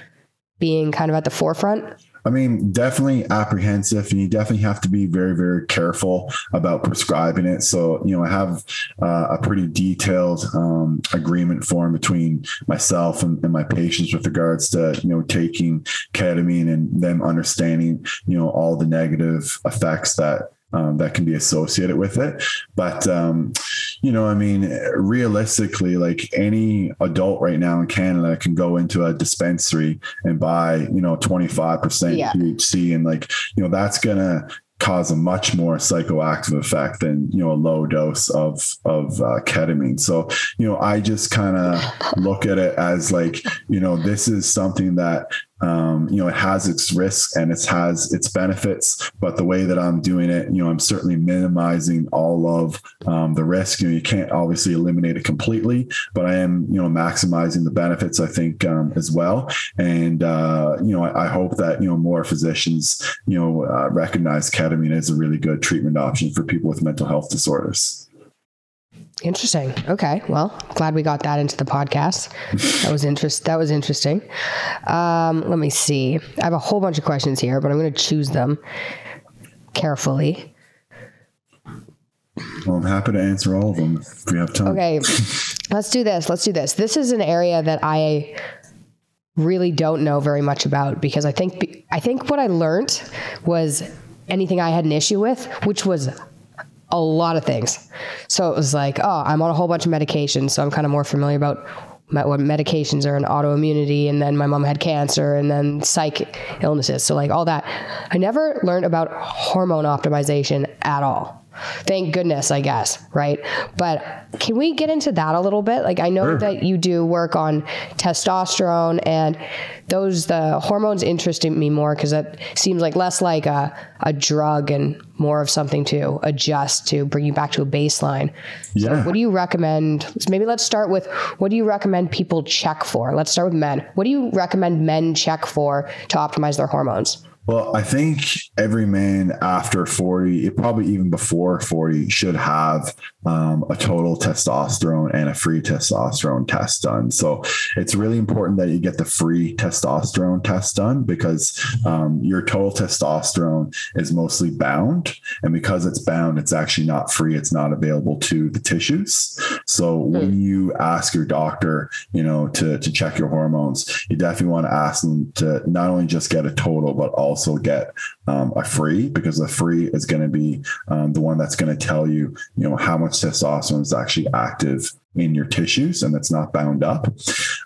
being kind of at the forefront? I mean, definitely apprehensive, and you definitely have to be very, very careful about prescribing it. So, you know, I have uh, a pretty detailed um, agreement form between myself and, and, my patients with regards to, you know, taking ketamine and them understanding, you know, all the negative effects that um, that can be associated with it. But, um, you know, I mean, realistically, like any adult right now in Canada can go into a dispensary and buy, you know, 25% yeah. THC. And like, you know, that's going to cause a much more psychoactive effect than you know a low dose of of uh, ketamine so you know i just kind of look at it as like you know this is something that um, you know, it has its risks and it has its benefits, but the way that I'm doing it, you know, I'm certainly minimizing all of um, the risk. You know, you can't obviously eliminate it completely, but I am, you know, maximizing the benefits, I think, um, as well. And, uh, you know, I, I, hope that, you know, more physicians, you know, uh, recognize ketamine as a really good treatment option for people with mental health disorders. Interesting. Okay. Well, glad we got that into the podcast. That was interest. That was interesting. Um, let me see. I have a whole bunch of questions here, but I'm going to choose them carefully. Well, I'm happy to answer all of them if we have time. Okay. *laughs* Let's do this. Let's do this. This is an area that I really don't know very much about because I think I think what I learned was anything I had an issue with, which was a lot of things. So it was like, oh, I'm on a whole bunch of medications, so I'm kind of more familiar about what medications are and autoimmunity. And then my mom had cancer and then psych illnesses. So like all that. I never learned about hormone optimization at all Thank goodness, I guess, right? But can we get into that a little bit? Like, I know sure. that you do work on testosterone, and those the hormones interest me more because that seems like less like a, a drug and more of something to adjust to bring you back to a baseline. Yeah. So what do you recommend? Maybe let's start with what do you recommend people check for? Let's start with men. What do you recommend men check for to optimize their hormones? Well, I think every man after 40, probably even before 40, should have um, a total testosterone and a free testosterone test done. So it's really important that you get the free testosterone test done because um, your total testosterone is mostly bound. And because it's bound, it's actually not free, it's not available to the tissues. So mm. when you ask your doctor, you know, to, to check your hormones, you definitely want to ask them to not only just get a total, but also get um, a free because the free is going to be um, the one that's going to tell you, you know, how much testosterone is actually active in your tissues and it's not bound up.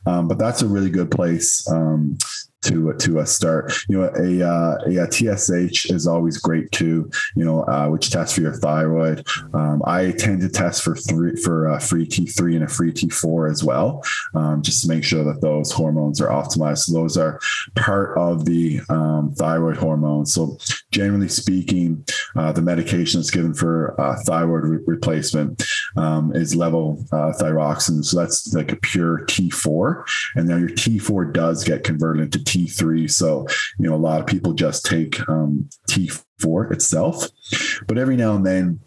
Um, but that's a really good place um, to to uh, start. You know, a, uh, a, a, TSH is always great too. You know, uh, which tests for your thyroid. Um, I tend to test for three for a uh, free T3 and a free T4 as well, um, just to make sure that those hormones are optimized. So those are part of the um, thyroid hormones. So generally speaking, uh, the medication that's given for uh, thyroid re- replacement um, is level uh, thyroxine. So that's like a pure T4, and now your T4 does get converted into T T3. So, you know, a lot of people just take um, T4 itself. But every now and then,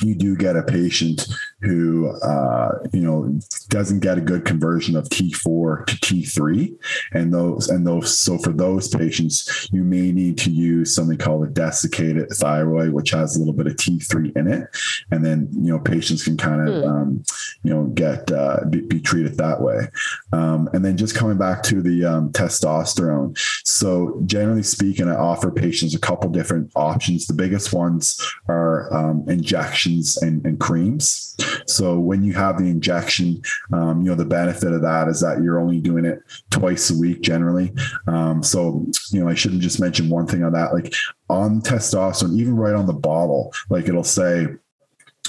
you do get a patient who uh, you know doesn't get a good conversion of T4 to T3, and those and those so for those patients you may need to use something called a desiccated thyroid, which has a little bit of T3 in it, and then you know patients can kind of mm. um, you know get uh, be, be, treated that way, um, and then just coming back to the um, testosterone. So generally speaking, I offer patients a couple different options. The biggest ones are um, injections and, and creams. So when you have the injection, um, you know, the benefit of that is that you're only doing it twice a week generally. Um, so, you know, I shouldn't just mention one thing on that. Like on testosterone, even right on the bottle, like it'll say,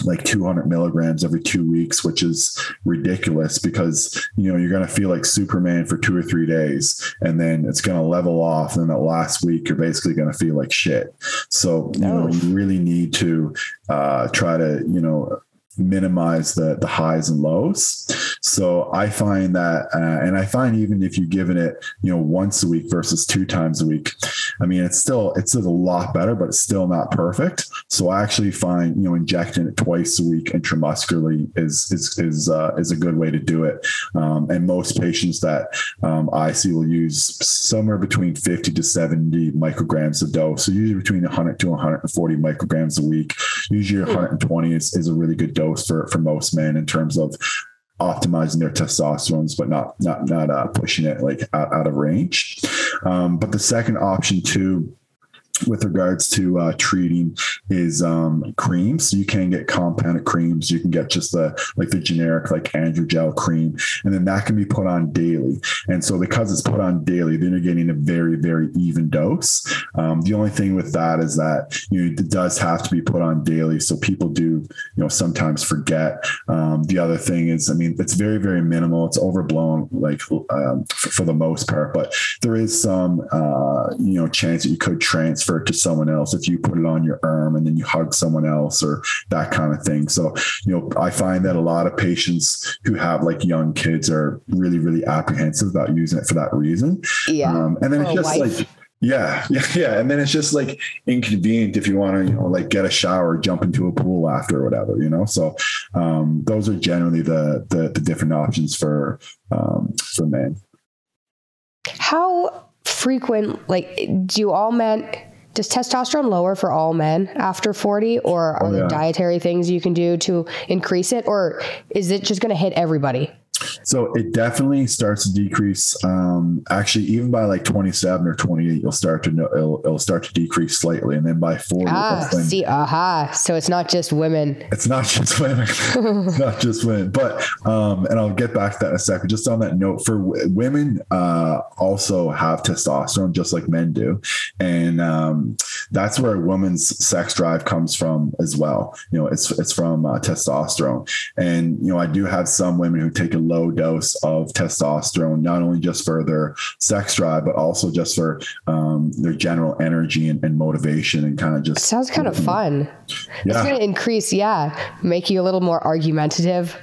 like 200 milligrams every two weeks, which is ridiculous because you know you're going to feel like Superman for two or three days, and then it's going to level off. And that last week, you're basically going to feel like shit. So you know you really need to uh, try to you know minimize the the highs and lows. So I find that, uh, and I find even if you're given it, you know, once a week versus two times a week, I mean, it's still it's a lot better, but it's still not perfect. So I actually find you know injecting it twice a week intramuscularly is is is uh, is a good way to do it. Um, and most patients that um, I see will use somewhere between 50 to 70 micrograms of dose. So usually between 100 to 140 micrograms a week. Usually 120 is, is a really good dose dose for for most men in terms of optimizing their testosterone, but not not not uh, pushing it like out, out of range. Um, but the second option too with regards to uh, treating is um, creams. You can get compounded creams. You can get just the like the generic like androgel cream, and then that can be put on daily. And so because it's put on daily, then you're getting a very very even dose. Um, the only thing with that is that you know it does have to be put on daily. So people do you know sometimes forget. Um, the other thing is, I mean, it's very very minimal. It's overblown like um, for, for, the most part, but there is some uh, you know chance that you could transfer transfer it to someone else if you put it on your arm and then you hug someone else or that kind of thing. So, you know, I find that a lot of patients who have like young kids are really, really apprehensive about using it for that reason. Yeah. Um, and then it's just wife. like, yeah, *laughs* yeah, yeah. And then it's just like inconvenient if you want to, you know, like get a shower, jump into a pool after or whatever, you know. So um, those are generally the, the the different options for um, for men. How frequent? Like, do all men? Does testosterone lower for all men after 40 or are oh, yeah. there dietary things you can do to increase it or is it just going to hit everybody So it definitely starts to decrease. Um, actually, even by like 27 or 28, you'll start to know it'll, it'll start to decrease slightly, and then by 40, ah, see, aha. So it's not just women. It's not *laughs* just women. it's not just women, but um, and I'll get back to that in a second. Just on that note, for w- women, uh, also have testosterone just like men do, and um, that's where a woman's sex drive comes from as well. You know, it's it's from uh, testosterone, and you know, I do have some women who take a low dose of testosterone, not only just for their sex drive, but also just for um, their general energy and, and, motivation, and kind of just sounds kind of fun. Yeah. It's going to increase, yeah, make you a little more argumentative.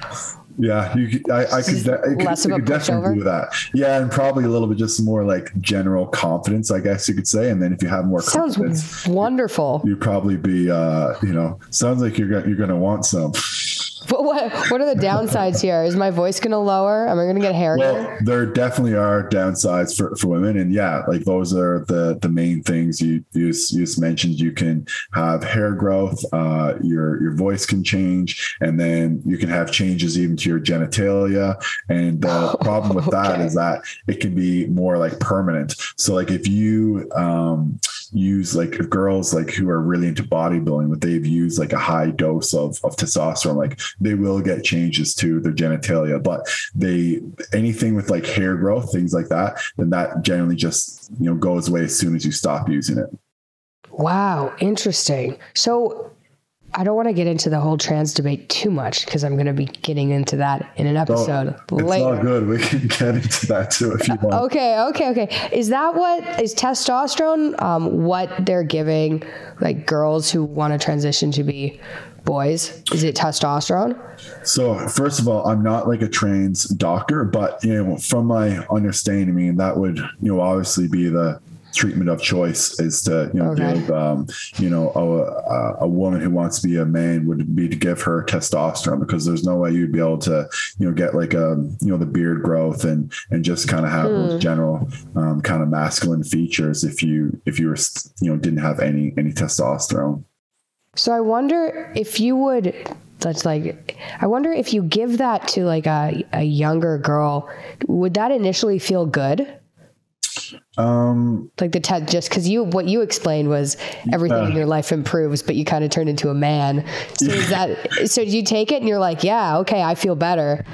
Yeah, you. I, I could. I could, less a could definitely do that. Yeah, and probably a little bit just more like general confidence, I guess you could say. And then if you have more confidence. sounds wonderful. you, would probably be. uh You know, sounds like you're gonna, you're going to want some. What, what, what are the downsides here? Is my voice going to lower? Am I going to get hair? Well, there definitely are downsides for, for women, and yeah, like those are the the main things you you, you just mentioned. You can have hair growth, uh, your your voice can change, and then you can have changes even to your genitalia. And the *laughs* problem with that okay. is that it can be more like permanent. So like if you um, use like girls like who are really into bodybuilding, but they've used like a high dose of, of testosterone, like they will get changes to their genitalia. But they anything with like hair growth, things like that, then that generally just you know goes away as soon as you stop using it. Wow, interesting. So I don't want to get into the whole trans debate too much because I'm going to be getting into that in an episode it's later. It's all good. We can *laughs* get into that too if you want. Okay, okay, okay. Is that what is testosterone? Um, what they're giving like girls who want to transition to be boys? Is it testosterone? So first of all, I'm not like a trans doctor, but you know, from my understanding, I mean that would you know obviously be the treatment of choice is to you know okay. give um, you know a, a woman who wants to be a man would be to give her testosterone because there's no way you'd be able to you know get like a um, you know the beard growth and and just kind of have hmm. those general um, kind of masculine features if you if you were you know didn't have any any testosterone. So I wonder if you would that's like i wonder if you give that to like a, a younger girl would that initially feel good um, like the test, just because you what you explained was everything uh, in your life improves, but you kind of turned into a man. So is that so? you take it and you're like, yeah, okay, I feel better.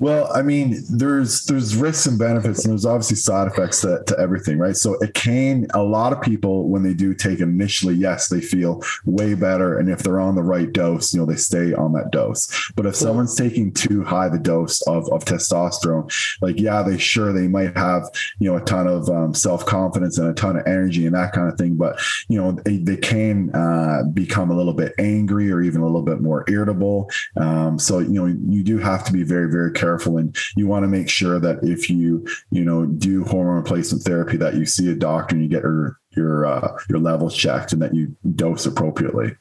Well, I mean, there's there's risks and benefits, and there's obviously side effects to, to everything, right? So it can a lot of people when they do take initially, yes, they feel way better, and if they're on the right dose, you know, they stay on that dose. But if someone's taking too high the dose of of testosterone, like yeah, they sure they might have you know a ton of um, self confidence and a ton of energy and that kind of thing, but you know they, they can uh, become a little bit angry or even a little bit more irritable. Um, so you know you do have to be very very careful careful and you want to make sure that if you you know do hormone replacement therapy that you see a doctor and you get your your uh, your levels checked and that you dose appropriately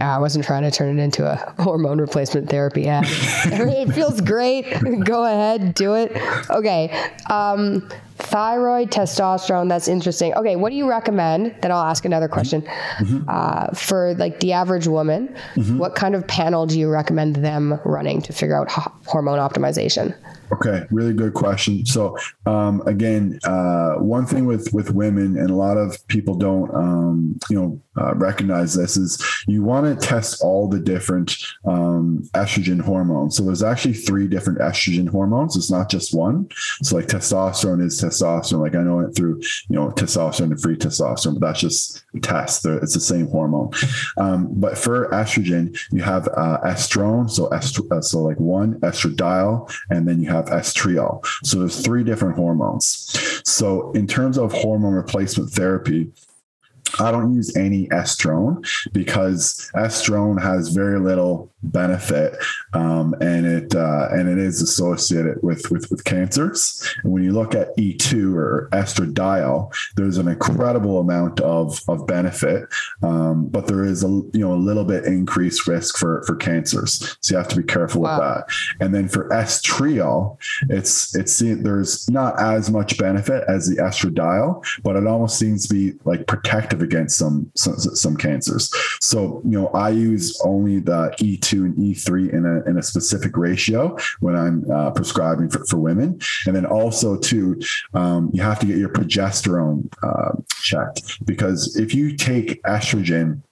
yeah, I wasn't trying to turn it into a *laughs* hormone replacement therapy ad. *laughs* it feels great. *laughs* Go ahead, do it. Okay. Um, thyroid, testosterone. That's interesting. Okay, what do you recommend? Then I'll ask another question. Mm-hmm. Uh, for like the average woman, mm-hmm. what kind of panel do you recommend them running to figure out ho- hormone optimization? Okay, really good question. So um, again, uh, one thing with with women, and a lot of people don't, um, you know, uh, recognize this is you want to test all the different um, estrogen hormones. So there's actually three different estrogen hormones. It's not just one. So like testosterone is testosterone. Like I know it through you know testosterone and free testosterone, but that's just test. It's the same hormone. Um, but for estrogen, you have uh, estrone. So est- uh, so like one estradiol, and then you have estriol. So there's three different hormones. So in terms of hormone replacement therapy, I don't use any estrone because estrone has very little benefit, um, and it uh, and it is associated with, with with cancers. And when you look at E2 or estradiol, there's an incredible amount of of benefit, um, but there is a you know a little bit increased risk for for cancers. So you have to be careful wow. with that. And then for estriol, it's it's there's not as much benefit as the estradiol, but it almost seems to be like protective against some some, some cancers. So you know I use only the E2 E2 and E3 in a, in a specific ratio when I'm uh, prescribing for, for women. And then also, too, um, you have to get your progesterone uh, checked because if you take estrogen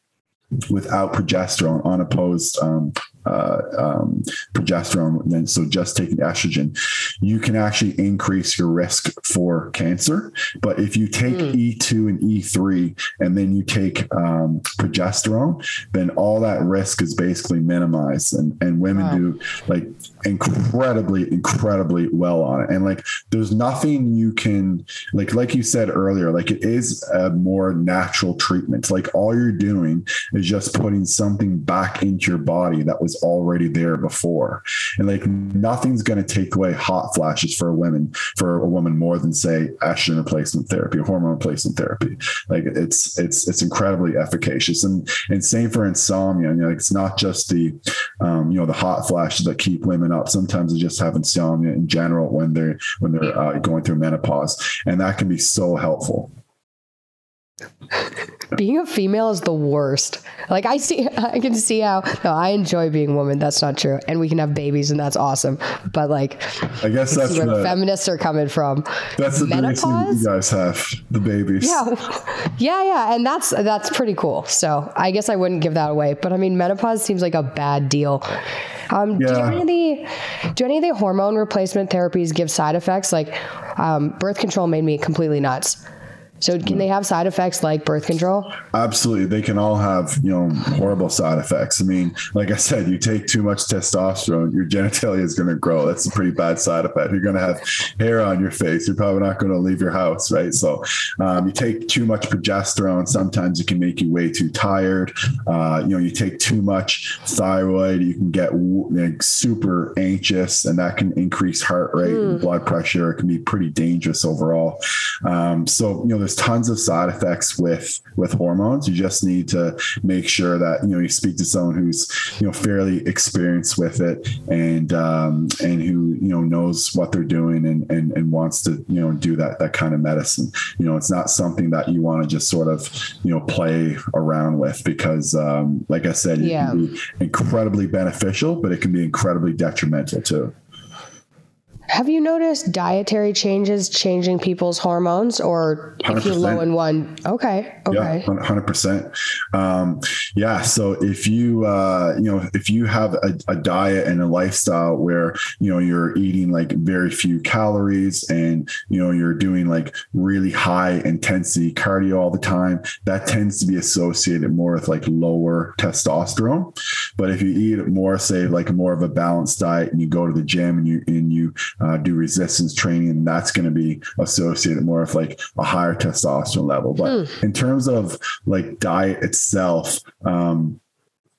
without progesterone, unopposed um, uh, um, progesterone, then so just taking estrogen, you can actually increase your risk for cancer. But if you take mm. E2 and E3 and then you take um, progesterone, then all that risk is basically minimized. And, and women wow. do like incredibly, incredibly well on it. And like there's nothing you can like like you said earlier, like it is a more natural treatment. Like all you're doing is just putting something back into your body that was already there before. And like nothing's going to take away hot flashes for a woman, for a woman more than say estrogen replacement therapy, hormone replacement therapy. Like it's, it's, it's incredibly efficacious. And, and same for insomnia. You know, it's not just the, um, you know, the hot flashes that keep women up. Sometimes they just have insomnia in general when they're, when they're uh, going through menopause. And that can be so helpful. *laughs* being a female is the worst. Like I see, I can see how. No, I enjoy being a woman. That's not true, and we can have babies, and that's awesome. But like, I guess that's where the, feminists are coming from. That's the menopause. You guys have the babies. Yeah, yeah, yeah, and that's that's pretty cool. So I guess I wouldn't give that away. But I mean, menopause seems like a bad deal. Um, yeah. do, any of the, do any of the hormone replacement therapies give side effects? Like um, birth control made me completely nuts. So can they have side effects like birth control? Absolutely. They can all have, you know, horrible side effects. I mean, like I said, you take too much testosterone, your genitalia is going to grow. That's a pretty bad side effect. You're going to have hair on your face. You're probably not going to leave your house, right? So um, you take too much progesterone. Sometimes it can make you way too tired. Uh, you know, you take too much thyroid, you can get like, super anxious and that can increase heart rate mm. and hmm. blood pressure. It can be pretty dangerous overall. Um, so, you know, there's there's tons of side effects with with hormones. You just need to make sure that you know you speak to someone who's you know fairly experienced with it and um, and who you know knows what they're doing and, and and wants to you know do that that kind of medicine. You know, it's not something that you want to just sort of you know play around with because, um, like I said, yeah. it can be incredibly beneficial, but it can be incredibly detrimental too. Have you noticed dietary changes changing people's hormones, or 100%. if you're low in one? Okay, okay, yeah, hundred percent. Um, yeah. So if you uh, you know if you have a, a, diet and a lifestyle where you know you're eating like very few calories and you know you're doing like really high intensity cardio all the time, that tends to be associated more with like lower testosterone. But if you eat more, say like more of a balanced diet, and you go to the gym and you and you uh, do resistance training, and that's going to be associated more with like a higher testosterone level. But mm. in terms of like diet itself, um,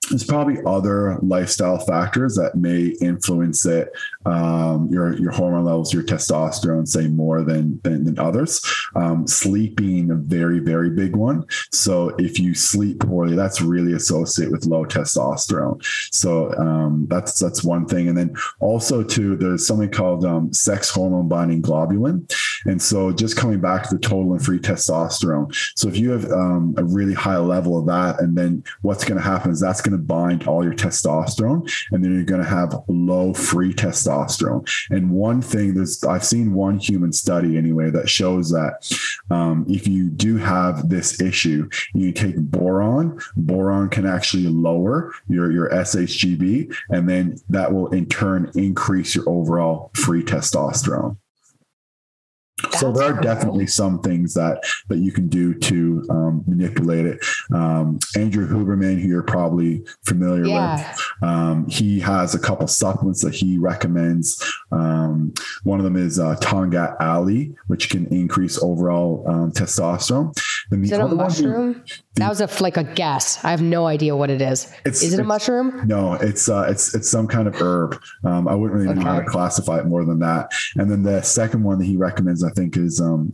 there's probably other lifestyle factors that may influence it um, your your hormone levels your testosterone say more than than, than others. Um, sleeping a very very big one. So if you sleep poorly that's really associated with low testosterone. So um, that's that's one thing. And then also too there's something called um, sex hormone binding globulin. And so just coming back to the total and free testosterone. So if you have um, a really high level of that and then what's going to happen is that's going to bind all your testosterone and then you're going to have low free testosterone. And one thing there's, I've seen one human study anyway that shows that um, if you do have this issue, you take boron, boron can actually lower your, your SHGB, and then that will in turn increase your overall free testosterone. That's so there are definitely some things that that you can do to um, manipulate it. Um, Andrew Huberman, who you're probably familiar yeah. with, um, he has a couple supplements that he recommends. Um, one of them is uh, Tongkat Ali, which can increase overall um, testosterone. The is it a mushroom? that was a like a guess. I have no idea what it is. is it a mushroom? No, it's uh, it's it's some kind of herb. Um, I wouldn't really okay. know how to classify it more than that. And then the second one that he recommends, I think, is um.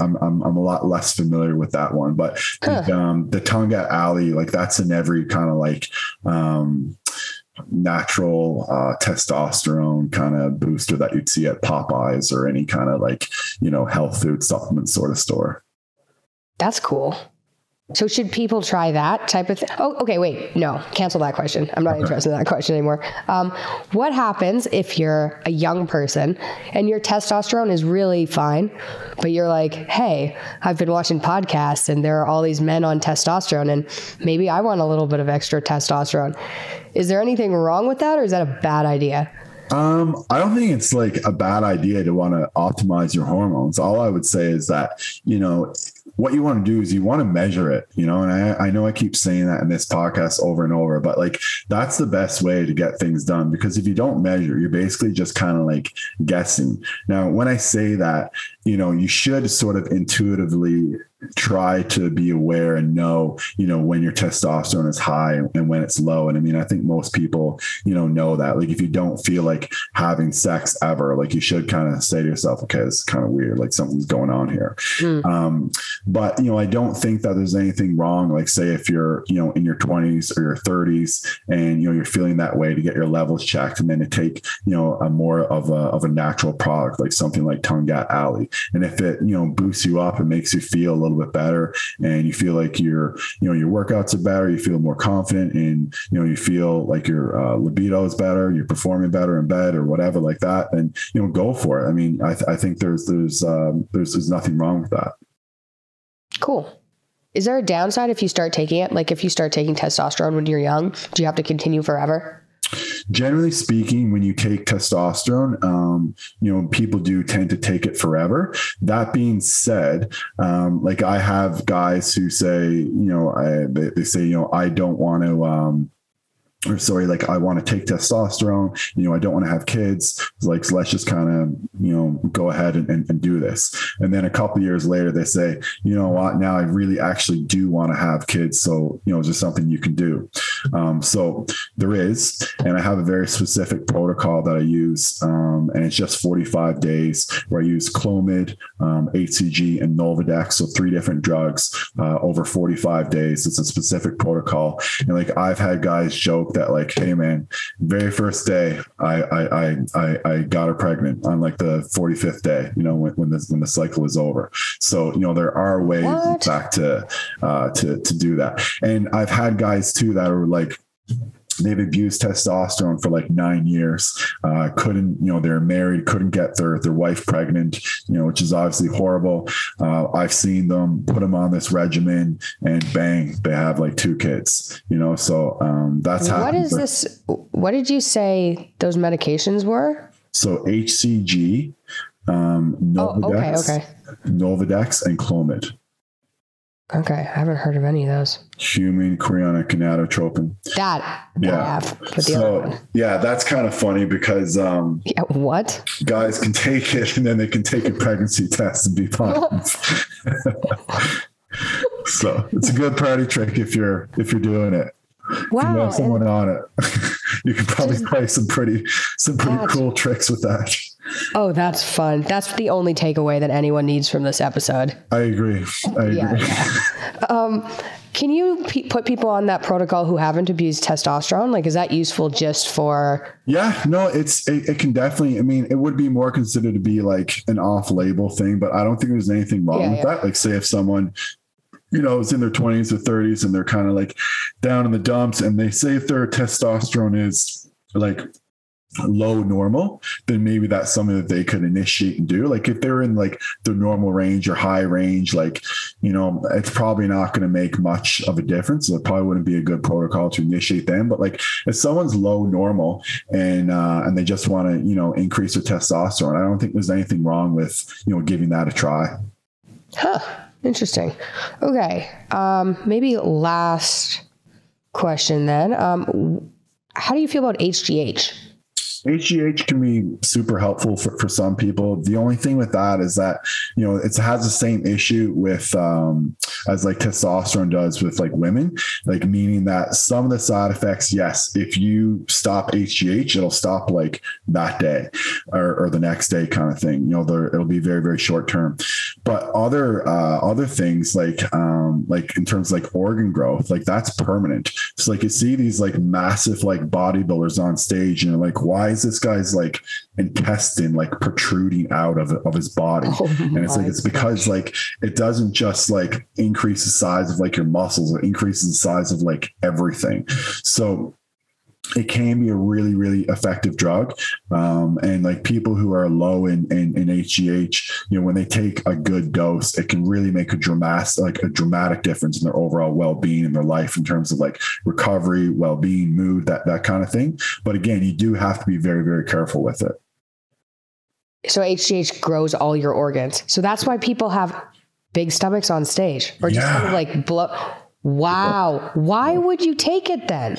I'm, I'm I'm a lot less familiar with that one, but huh. the, um, the Tongkat Ali, like that's in every kind of like um, natural uh, testosterone kind of booster that you'd see at Popeyes or any kind of like you know health food supplement sort of store. That's cool. So should people try that type of thing? Oh, okay. Wait, no, cancel that question. I'm not interested in that question anymore. Um, what happens if you're a young person and your testosterone is really fine, but you're like, hey, I've been watching podcasts and there are all these men on testosterone, and maybe I want a little bit of extra testosterone. Is there anything wrong with that, or is that a bad idea? Um, I don't think it's like a bad idea to want to optimize your hormones. All I would say is that, you know, what you want to do is you want to measure it, you know, and I, I know I keep saying that in this podcast over and over, but like that's the best way to get things done because if you don't measure, you're basically just kind of like guessing. Now, when I say that, you know, you should sort of intuitively try to be aware and know, you know, when your testosterone is high and when it's low. And I mean, I think most people, you know, know that. Like, if you don't feel like having sex ever, like you should kind of say to yourself, okay, it's kind of weird. Like something's going on here. Mm. Um, but, you know, I don't think that there's anything wrong. Like, say, if you're, you know, in your 20s or your 30s and, you know, you're feeling that way to get your levels checked and then to take, you know, a more of a, of a natural product, like something like Tongkat Ali. And if it, you know, boosts you up and makes you feel a little little bit better and you feel like your you know your workouts are better you feel more confident and you know you feel like your uh, libido is better you're performing better in bed or whatever like that and you know go for it. I mean i, th- I think there's there's um, there's there's nothing wrong with that. Cool. Is there a downside if you start taking it? Like if you start taking testosterone when you're young do you have to continue forever generally speaking, when you take testosterone, um, you know, people do tend to take it forever. That being said, um, like I have guys who say, you know, I, they, they, say, you know, I don't want to, um, or sorry, like I want to take testosterone, you know, I don't want to have kids. Like, so let's just kind of, you know, go ahead and, and, and, do this. And then a couple years later, they say, you know what, now I really actually do want to have kids. So, you know, there something you can do? Um, so there is, and I have a very specific protocol that I use. Um, and it's just 45 days where I use Clomid, um, HCG, and Nolvadex. So three different drugs uh, over 45 days. It's a specific protocol. And like I've had guys joke, that like, hey man, very first day I I I I got her pregnant on like the 45th day, you know, when, when the when the cycle is over. So, you know, there are ways what? back to uh to to do that. And I've had guys too that are like they've abused testosterone for like nine years. Uh, couldn't, you know, they're married, couldn't get their their wife pregnant, you know, which is obviously horrible. Uh, I've seen them put them on this regimen, and bang, they have like two kids. You know, so um, that's how. What is this? What did you say those medications were? So HCG, um, Nolvadex, oh, okay, okay. Nolvadex, and Clomid. Okay, I haven't heard of any of those. Human chorionic gonadotropin. That yeah. I have, but the so, other one. Yeah, that's kind of funny because um, yeah, what guys can take it and then they can take a pregnancy test and be fine. *laughs* so it's a good party trick if you're if you're doing it. Wow, if you have someone and on it. *laughs* you can probably play some pretty some pretty cool tricks with that. Oh, that's fun. That's the only takeaway that anyone needs from this episode. I agree. I agree. Yeah, *laughs* yeah. um, can you p- put people on that protocol who haven't abused testosterone? Like, is that useful just for? Yeah, no, it's it, it can definitely. I mean, it would be more considered to be like an off-label thing, but I don't think there's anything wrong yeah, with that. Like, say if someone you know, is in their 20s or 30s and they're kind of like down in the dumps and they say if their testosterone is like low normal, then maybe that's something that they could initiate and do. Like if they're in like the normal range or high range, like, you know, it's probably not going to make much of a difference. It probably wouldn't be a good protocol to initiate them. But like if someone's low normal and uh and they just want to, you know, increase their testosterone, I don't think there's anything wrong with, you know, giving that a try. Huh. Interesting. Okay. Um, maybe last question then. Um, how do you feel about HGH? HGH can be super helpful for, for some people. The only thing with that is that, you know, it has the same issue with, um, as like testosterone does with like women, like meaning that some of the side effects, yes, if you stop HGH, it'll stop like that day or, or the next day kind of thing. You know, it'll be very, very short term. but other uh, other things like um, like in terms of like organ growth, like that's permanent. So like you see these like massive like bodybuilders on stage, and like, why is this guy's like intestine like protruding out of of his body? Oh and it's like it's because like it doesn't just like increase the size of like your muscles, it increases the size of like everything. So it can be a really really effective drug. Um, and like people who are low in, in, in hgh you know when they take a good dose it can really make a dramatic like a dramatic difference in their overall well-being in their life in terms of like recovery well-being mood that that kind of thing. But again you do have to be very very careful with it. So hgh grows all your organs. So that's why people have big stomachs on stage or just yeah. kind of like blow wow. Why would you take it then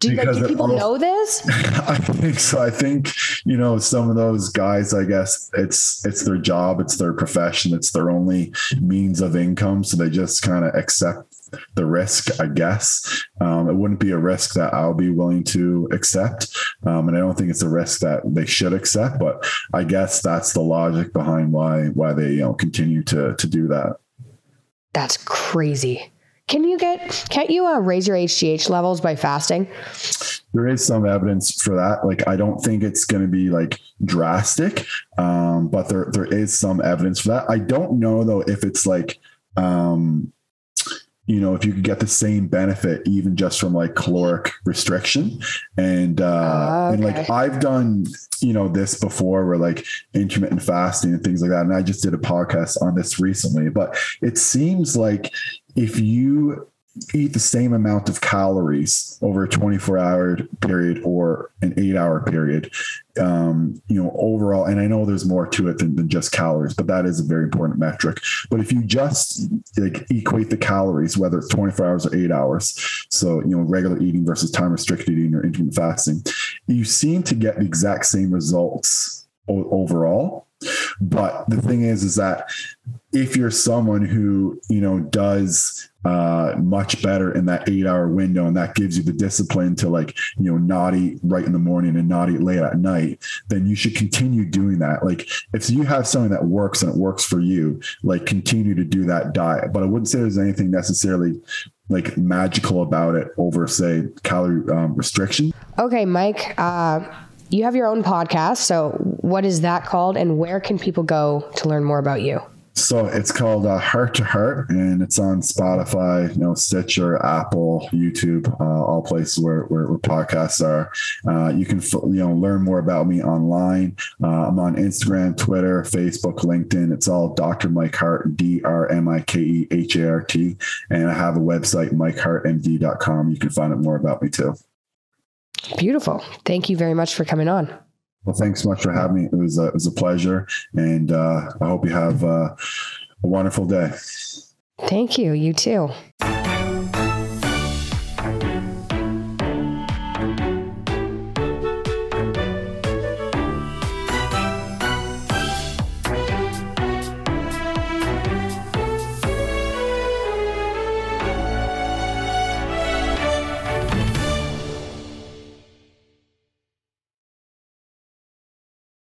do, like, do people know this? *laughs* I think so. I think you know some of those guys. I guess it's it's their job, it's their profession, it's their only means of income, so they just kind of accept the risk. I guess um, it wouldn't be a risk that I'll be willing to accept, um, and I don't think it's a risk that they should accept. But I guess that's the logic behind why why they you know continue to to do that. That's crazy. Can you get, can't you uh, raise your HGH levels by fasting? There is some evidence for that. Like, I don't think it's going to be like drastic, um, but there, there is some evidence for that. I don't know though if it's like, um, you know, if you could get the same benefit even just from like caloric restriction. And uh okay. and like I've done, you know, this before where like intermittent fasting and things like that. And I just did a podcast on this recently, but it seems like if you eat the same amount of calories over a 24 hour period or an eight hour period. Um, you know overall and i know there's more to it than, than, just calories but that is a very important metric. But if you just like equate the calories whether it's 24 hours or eight hours so you know regular eating versus time restricted eating or intermittent fasting you seem to get the exact same results o- overall. But the thing is is that if you're someone who you know does uh, much better in that eight hour window. And that gives you the discipline to like you know not eat right in the morning and not eat late at night. Then you should continue doing that. Like if you have something that works and it works for you like continue to do that diet. But i wouldn't say there's anything necessarily like magical about it over say calorie um, restriction. Okay mike uh you have your own podcast. So what is that called and where can people go to learn more about you so it's called uh, Hart to Heart, and it's on Spotify, you know, Stitcher, Apple, YouTube, uh, all places where, where, where podcasts are. Uh, you can you know learn more about me online. Uh, I'm on Instagram, Twitter, Facebook, LinkedIn. It's all Dr. Mike Hart, D R M I K E H A R T, and I have a website, MikeHartMD.com. You can find out more about me too. Beautiful. Thank you very much for coming on. Well, thanks so much for having me. It was a, it was a pleasure, and uh, I hope you have uh, a wonderful day. Thank you. You too.